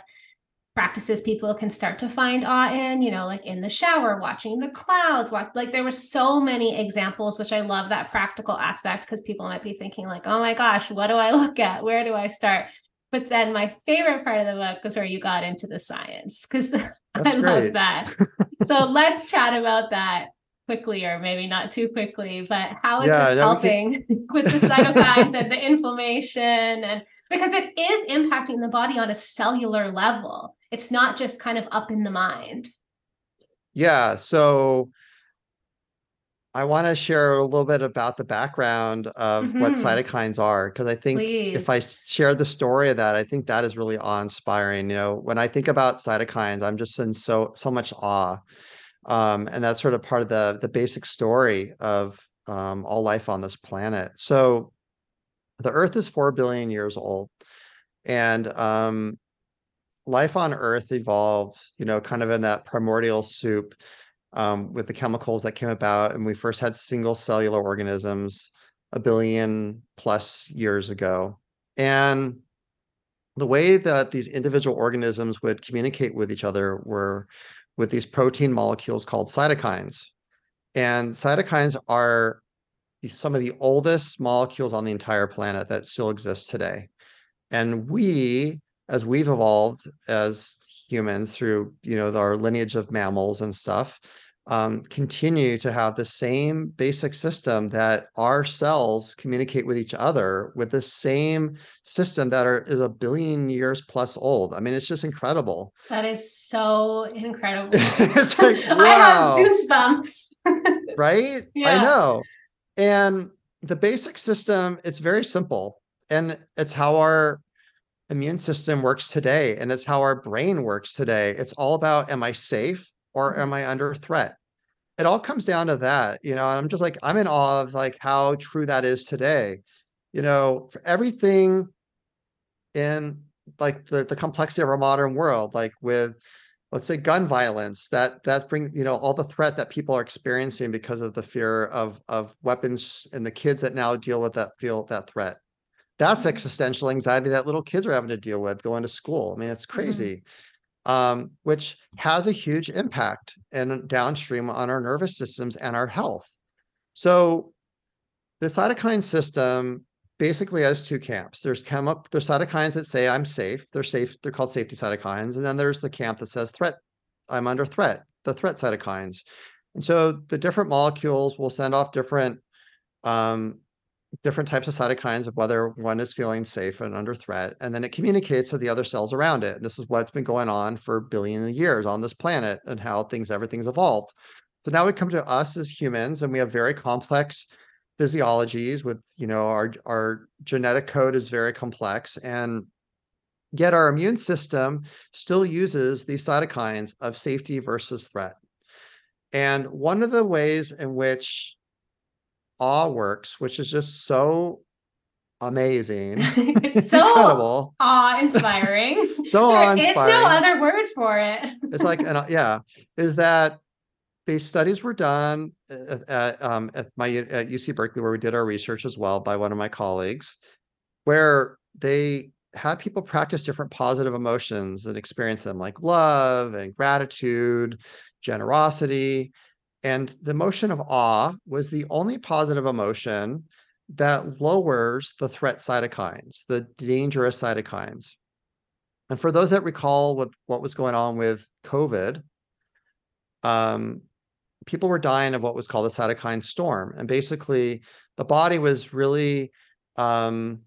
A: practices people can start to find awe in, you know, like in the shower, watching the clouds, watch, like there were so many examples, which I love that practical aspect because people might be thinking like, oh my gosh, what do I [laughs] look at? Where do I start? But then my favorite part of the book was where you got into the science because [laughs] I
B: That's
A: love that. [laughs] so let's chat about that quickly or maybe not too quickly, but how is
B: Yeah,
A: this
B: we can-
A: helping [laughs] with the cytokines and the inflammation and because it is impacting the body on a cellular level. It's not just kind of up in the mind.
B: Yeah, so I want to share a little bit about the background of what
A: Mhm.
B: cytokines are, because I think if I share the story of that, I think that is really awe-inspiring. You know, when I think about cytokines, I'm just in so so much awe. Um, and that's sort of part of the the basic story of um, all life on this planet. So the Earth is four billion years old, and um, life on Earth evolved, you know, kind of in that primordial soup um, with the chemicals that came about, and we first had single cellular organisms a billion plus years ago. And the way that these individual organisms would communicate with each other were with these protein molecules called cytokines. And cytokines are some of the oldest molecules on the entire planet that still exist today. And we, as we've evolved as humans through, you know, our lineage of mammals and stuff, um, continue to have the same basic system that our cells communicate with each other with the same system that are is a billion years plus old. I mean, it's just incredible.
A: That is so incredible. [laughs]
B: it's like, [laughs]
A: I
B: wow
A: have goosebumps. [laughs]
B: right?
A: Yeah.
B: I know. And the basic system, it's very simple. And it's how our immune system works today. And it's how our brain works today. It's all about am I safe or am I under threat? It all comes down to that, you know, and I'm just like, I'm in awe of like how true that is today. You know, for everything in like the, the complexity of our modern world, like with let's say gun violence that that brings you know all the threat that people are experiencing because of the fear of of weapons and the kids that now deal with that feel that threat that's
A: Mhm.
B: existential anxiety that little kids are having to deal with going to school i mean it's
A: Mhm.
B: crazy um, which has a huge impact and downstream on our nervous systems and our health so the cytokine system basically has two camps. There's chemi- there's cytokines that say I'm safe. They're safe. They're called safety cytokines. And then there's the camp that says threat. I'm under threat. The threat cytokines. And so the different molecules will send off different um, different types of cytokines of whether one is feeling safe and under threat, and then it communicates to the other cells around it. This is what's been going on for billions of years on this planet and how things everything's evolved. So now we come to us as humans, and we have very complex physiologies with you know our our genetic code is very complex and yet our immune system still uses these cytokines of safety versus threat and one of the ways in which awe works which is just so amazing [laughs] [laughs]
A: it's so
B: incredible
A: awe-inspiring. [laughs]
B: so
A: There is no
B: awe-inspiring
A: other word for it.
B: it's like an, yeah is that these studies were done at, at, um, at my at UC Berkeley, where we did our research as well by one of my colleagues, where they had people practice different positive emotions and experience them, like love and gratitude, generosity, and the emotion of awe was the only positive emotion that lowers the threat cytokines, the dangerous cytokines. And for those that recall what, what was going on with COVID, um, people were dying of what was called a cytokine storm. And basically, the body was really um,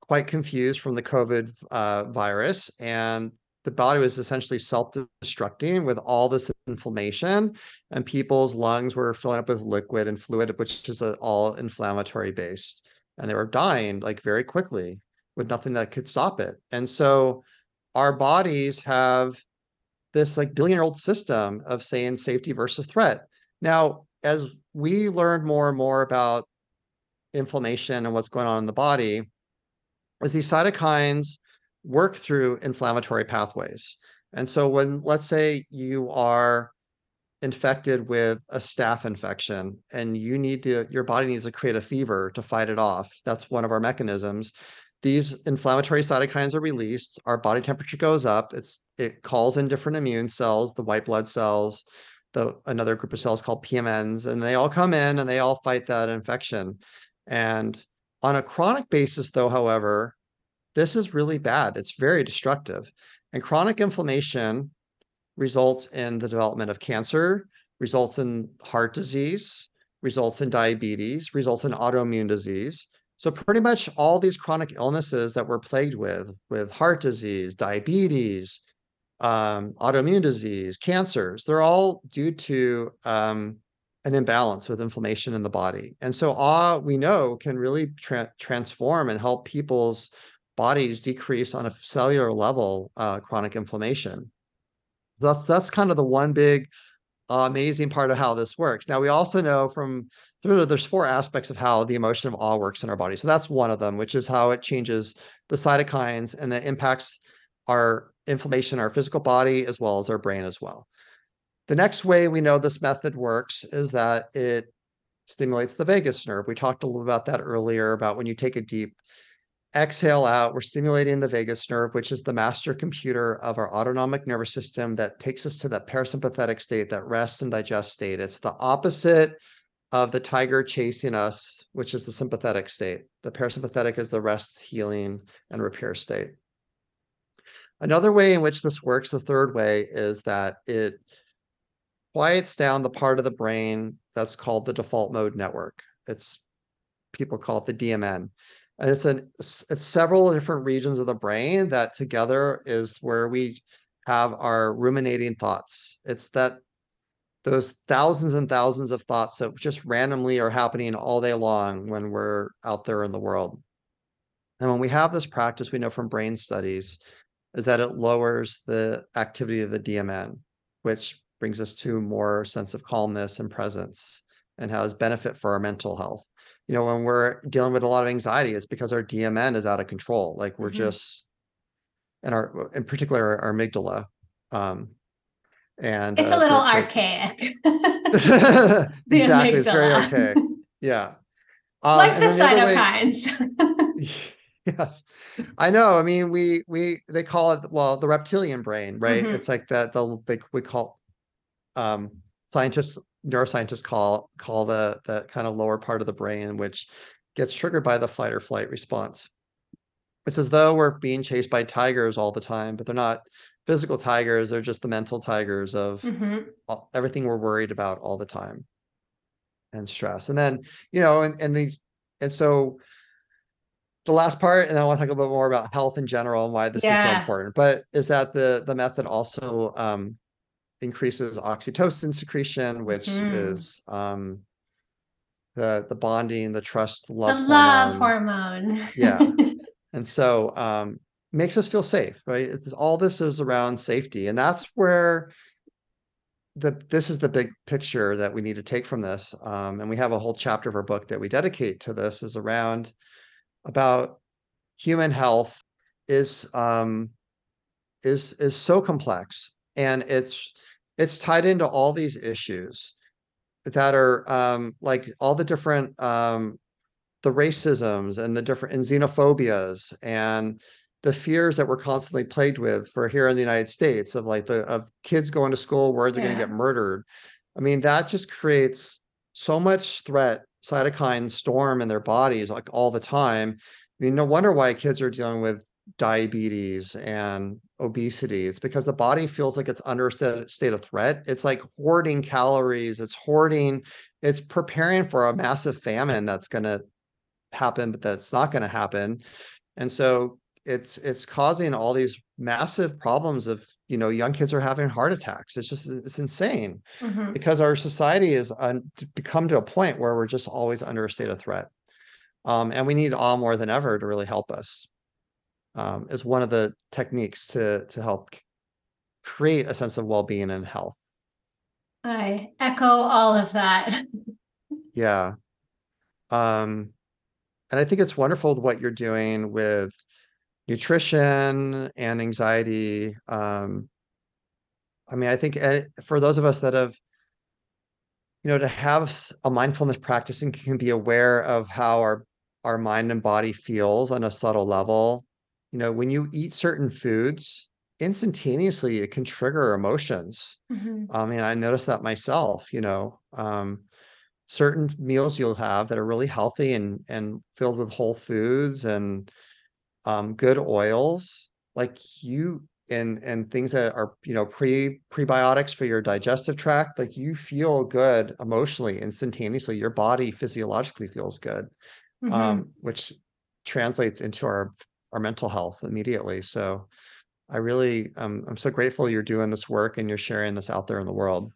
B: quite confused from the COVID uh, virus. And the body was essentially self-destructing with all this inflammation and people's lungs were filling up with liquid and fluid which is a, all inflammatory based and they were dying like very quickly with nothing that could stop it. And so our bodies have this like billion year old system of saying safety versus threat. Now as we learn more and more about inflammation and what's going on in the body is these cytokines work through inflammatory pathways. And so when let's say you are infected with a staph infection and you need to your body needs to create a fever to fight it off. That's one of our mechanisms. These inflammatory cytokines are released, our body temperature goes up, it's it calls in different immune cells, the white blood cells, the another group of cells called PMNs and they all come in and they all fight that infection. And on a chronic basis though, however, this is really bad. It's very destructive. And chronic inflammation results in the development of cancer, results in heart disease, results in diabetes, results in autoimmune disease. So pretty much all these chronic illnesses that we're plagued with, with heart disease, diabetes, um, autoimmune disease, cancers, they're all due to um, an imbalance with inflammation in the body. And so awe, we know, can really tra transform and help people's bodies decrease on a cellular level uh, chronic inflammation. That's that's kind of the one big uh, amazing part of how this works. Now we also know from there's four aspects of how the emotion of awe works in our body. So that's one of them, which is how it changes the cytokines and that impacts our inflammation, our physical body, as well as our brain as well. The next way we know this method works is that it stimulates the vagus nerve. We talked a little about that earlier about when you take a deep exhale out, we're stimulating the vagus nerve, which is the master computer of our autonomic nervous system that takes us to that parasympathetic state, that rest and digest state. It's the opposite of the tiger chasing us, which is the sympathetic state. The parasympathetic is the rest, healing, and repair state. Another way in which this works, the third way, is that it quiets down the part of the brain that's called the default mode network. It's people call it the DMN. And it's an it's several different regions of the brain that together is where we have our ruminating thoughts. It's that those thousands and thousands of thoughts that just randomly are happening all day long when we're out there in the world. And when we have this practice, we know from brain studies is that it lowers the activity of the DMN, which brings us to more sense of calmness and presence and has benefit for our mental health you know, when we're dealing with a lot of anxiety, it's because our DMN is out of control. Like we're mm-hmm. just, and our, in particular, our amygdala. Um, and
A: it's uh, a little [laughs] the, archaic. [laughs]
B: exactly. It's very archaic. Yeah.
A: Um, like the cytokines.
B: Way, [laughs] yes. I know. I mean, we, we, they call it, well, the reptilian brain, right? Mm-hmm. It's like that, the, like we call, um, scientists neuroscientists call call the the kind of lower part of the brain, which gets triggered by the fight or flight response. It's as though we're being chased by tigers all the time, but they're not physical tigers. They're just the mental tigers of mm-hmm. all, everything we're worried about all the time and stress. And then, you know, and, and these, and so the last part, and I want to talk a little more about health in general and why this yeah. is so important, but is that the, the method also um, increases oxytocin secretion, which mm. is um, the the bonding, the trust, love,
A: the love hormone.
B: hormone. yeah, [laughs] and so um, makes us feel safe, right? It's, all this is around safety, and that's where the this is the big picture that we need to take from this. Um, and we have a whole chapter of our book that we dedicate to this is around about human health is um, is is so complex and it's it's tied into all these issues that are um, like all the different um, the racisms and the different and xenophobias and the fears that we're constantly plagued with for here in the United States of like the of kids going to school where they're going to get murdered. I mean, that just creates so much threat, cytokine storm in their bodies like all the time. I mean, no wonder why kids are dealing with diabetes and obesity. It's because the body feels like it's under a state of threat. It's like hoarding calories, it's hoarding, it's preparing for a massive famine that's going to happen, but that's not going to happen. And so it's it's causing all these massive problems of, you know, young kids are having heart attacks. It's just it's insane
A: Mhm.
B: because our society has become to a point where we're just always under a state of threat. Um, and we need all more than ever to really help us. Um, is one of the techniques to to help create a sense of well-being and health.
A: I echo all of that. [laughs]
B: Yeah. Um, and I think it's wonderful what you're doing with nutrition and anxiety. Um, I mean, I think eh, for those of us that have, you know, to have a mindfulness practice and can be aware of how our our mind and body feels on a subtle level. You know, when you eat certain foods, instantaneously it can trigger emotions.
A: Mhm.
B: I mean, I noticed that myself, you know. Um, certain meals you'll have that are really healthy and and filled with whole foods and um, good oils, like you and and things that are, you know, pre prebiotics for your digestive tract, like you feel good emotionally, instantaneously. Your body physiologically feels good,
A: Mhm.
B: um, which translates into our our mental health immediately. So I really, um, I'm so grateful you're doing this work and you're sharing this out there in the world.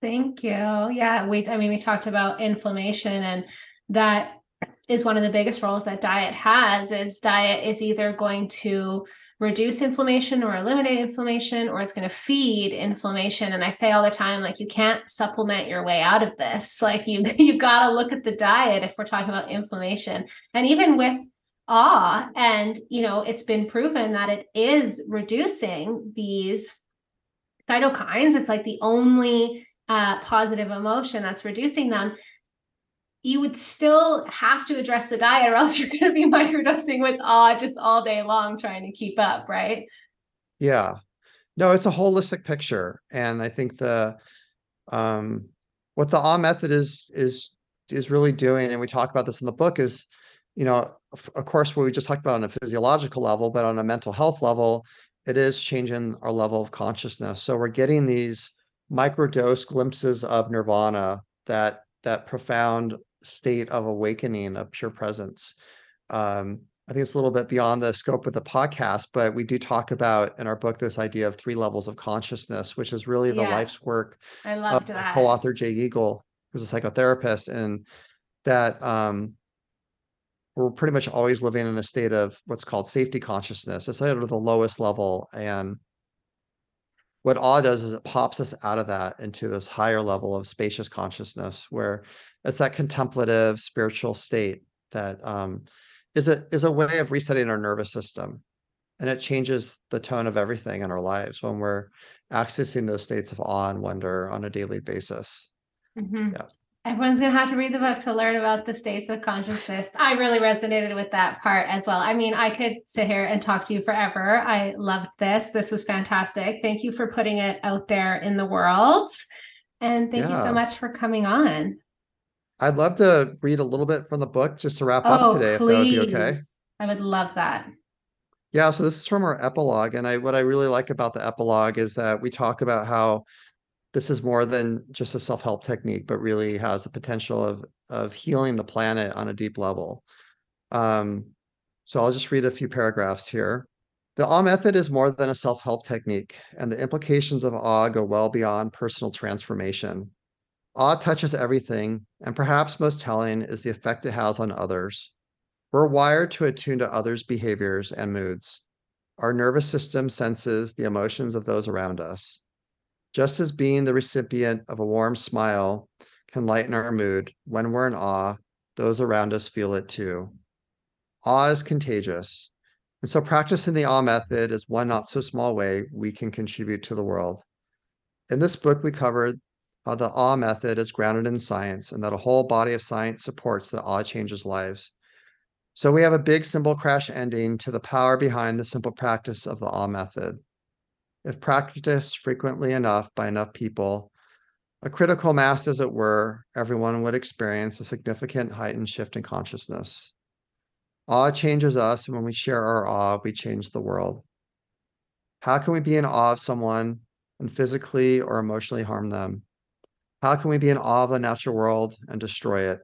A: Thank you. Yeah, we I mean we talked about inflammation and that is one of the biggest roles that diet has is diet is either going to reduce inflammation or eliminate inflammation or it's going to feed inflammation and I say all the time like you can't supplement your way out of this. [laughs] Like you you got to look at the diet if we're talking about inflammation. And even with awe and you know it's been proven that it is reducing these cytokines it's like the only uh, positive emotion that's reducing them you would still have to address the diet or else you're going to be [laughs] microdosing with awe just all day long trying to keep up right
B: Yeah. No, it's a holistic picture. And I think the um what the Ah method is is is really doing, and we talk about this in the book, is, you know, of, course what we just talked about on a physiological level, but on a mental health level, it is changing our level of consciousness. So we're getting these microdose glimpses of nirvana, that that profound state of awakening of pure presence. Um, I think it's a little bit beyond the scope of the podcast, but we do talk about in our book this idea of three levels of consciousness, which is really the
A: Yeah.
B: life's work
A: i
B: of
A: loved that
B: co-author Jake Eagle, who's a psychotherapist, and that um, we're pretty much always living in a state of what's called safety consciousness. It's at the lowest level, and what awe does is it pops us out of that into this higher level of spacious consciousness, where it's that contemplative spiritual state that um, is a is a way of resetting our nervous system, and it changes the tone of everything in our lives when we're accessing those states of awe and wonder on a daily basis.
A: Mhm.
B: Yeah.
A: Everyone's gonna have to read the book to learn about the states of consciousness. I really resonated with that part as well. I mean, I could sit here and talk to you forever. I loved this. This was fantastic. Thank you for putting it out there in the world. And thank you so much for coming on.
B: I'd love to read a little bit from the book just to wrap up
A: Oh,
B: today, if that would be okay.
A: please. I would love that.
B: Yeah, so this is from our epilogue, and I what I really like about the epilogue is that we talk about how this is more than just a self-help technique, but really has the potential of of healing the planet on a deep level. Um, so I'll just read a few paragraphs here. The awe method is more than a self-help technique, and the implications of awe go well beyond personal transformation. Awe touches everything, and perhaps most telling is the effect it has on others. We're wired to attune to others' behaviors and moods. Our nervous system senses the emotions of those around us. Just as being the recipient of a warm smile can lighten our mood, when we're in awe, those around us feel it too. Awe is contagious. And so practicing the awe method is one not so small way we can contribute to the world. In this book, we covered how the awe method is grounded in science and that a whole body of science supports that awe changes lives. So we have a big cymbal crash ending to the power behind the simple practice of the awe method. If practiced frequently enough by enough people, a critical mass, as it were, everyone would experience a significant heightened shift in consciousness. Awe changes us, and when we share our awe, we change the world. How can we be in awe of someone and physically or emotionally harm them? How can we be in awe of the natural world and destroy it?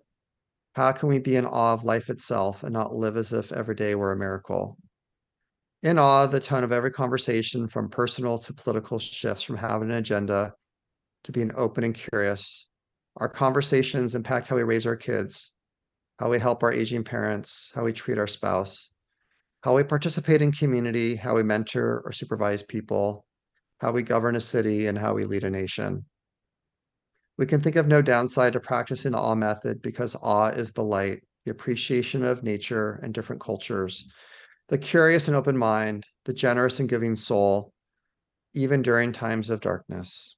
B: How can we be in awe of life itself and not live as if every day were a miracle? In awe, the tone of every conversation, from personal to political, shifts from having an agenda to being open and curious. Our conversations impact how we raise our kids, how we help our aging parents, how we treat our spouse, how we participate in community, how we mentor or supervise people, how we govern a city, and how we lead a nation. We can think of no downside to practicing the awe method because awe is the light, the appreciation of nature and different cultures, the curious and open mind, the generous and giving soul, even during times of darkness.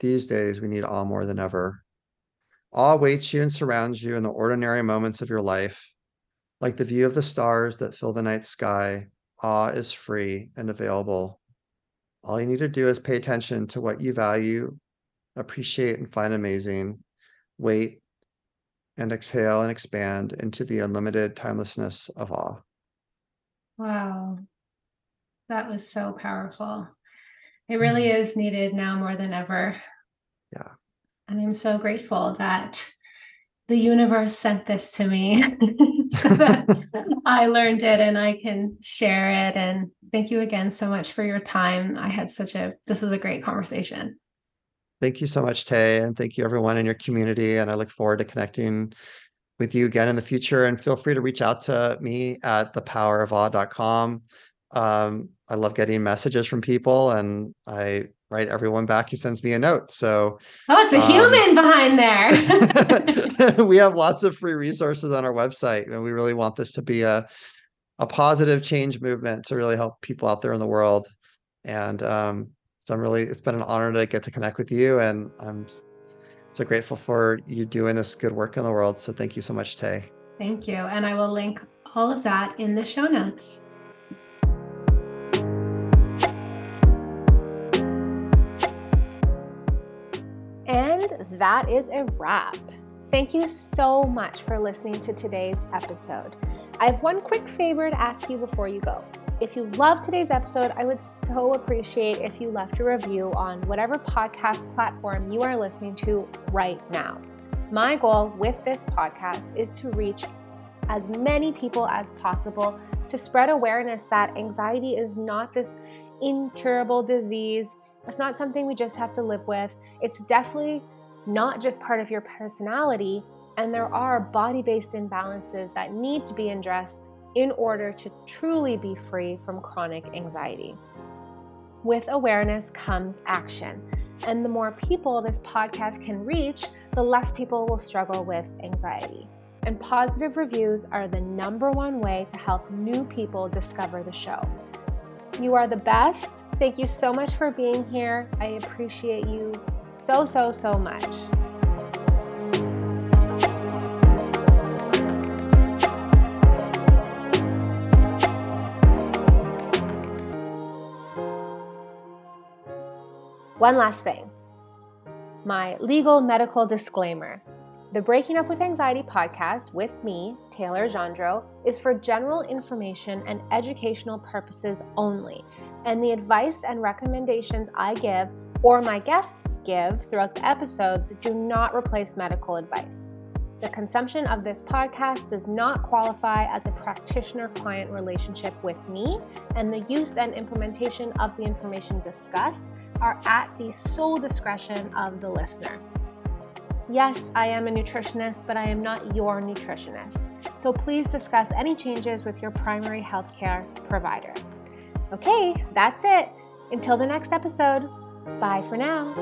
B: These days, we need awe more than ever. Awe awaits you and surrounds you in the ordinary moments of your life. Like the view of the stars that fill the night sky, awe is free and available. All you need to do is pay attention to what you value, appreciate, and find amazing. Wait and exhale and expand into the unlimited timelessness of awe.
A: Wow. That was so powerful. It really mm-hmm. is needed now more than ever.
B: Yeah.
A: And I'm so grateful that the universe sent this to me [laughs] so that [laughs] I learned it and I can share it. And thank you again so much for your time. I had such a, this was a great conversation.
B: Thank you so much, Tay. And thank you, everyone in your community. And I look forward to connecting with you again in the future. And feel free to reach out to me at thepowerofawe.com. Um, I love getting messages from people and I write everyone back who sends me a note. So
A: Oh, it's a um, human behind there. [laughs] [laughs]
B: we have lots of free resources on our website and we really want this to be a a positive change movement to really help people out there in the world. And um, so I'm really it's been an honor to get to connect with you and I'm so grateful for you doing this good work in the world. So thank you so much, Tay.
A: Thank you. And I will link all of that in the show notes. And that is a wrap. Thank you so much for listening to today's episode. I have one quick favor to ask you before you go. If you love today's episode, I would so appreciate if you left a review on whatever podcast platform you are listening to right now. My goal with this podcast is to reach as many people as possible to spread awareness that anxiety is not this incurable disease it's not something we just have to live with. It's definitely not just part of your personality, and there are body based imbalances that need to be addressed in order to truly be free from chronic anxiety. With awareness comes action. And the more people this podcast can reach, the less people will struggle with anxiety. And positive reviews are the number one way to help new people discover the show. You are the best Thank you so much for being here. I appreciate you so, so, so much. One last thing my legal medical disclaimer. The Breaking Up with Anxiety podcast with me, Taylor Gendreau, is for general information and educational purposes only and the advice and recommendations I give or my guests give throughout the episodes do not replace medical advice. The consumption of this podcast does not qualify as a practitioner client relationship with me, and the use and implementation of the information discussed are at the sole discretion of the listener. Yes, I am a nutritionist, but I am not your nutritionist. So please discuss any changes with your primary healthcare provider. Okay, that's it. Until the next episode, bye for now.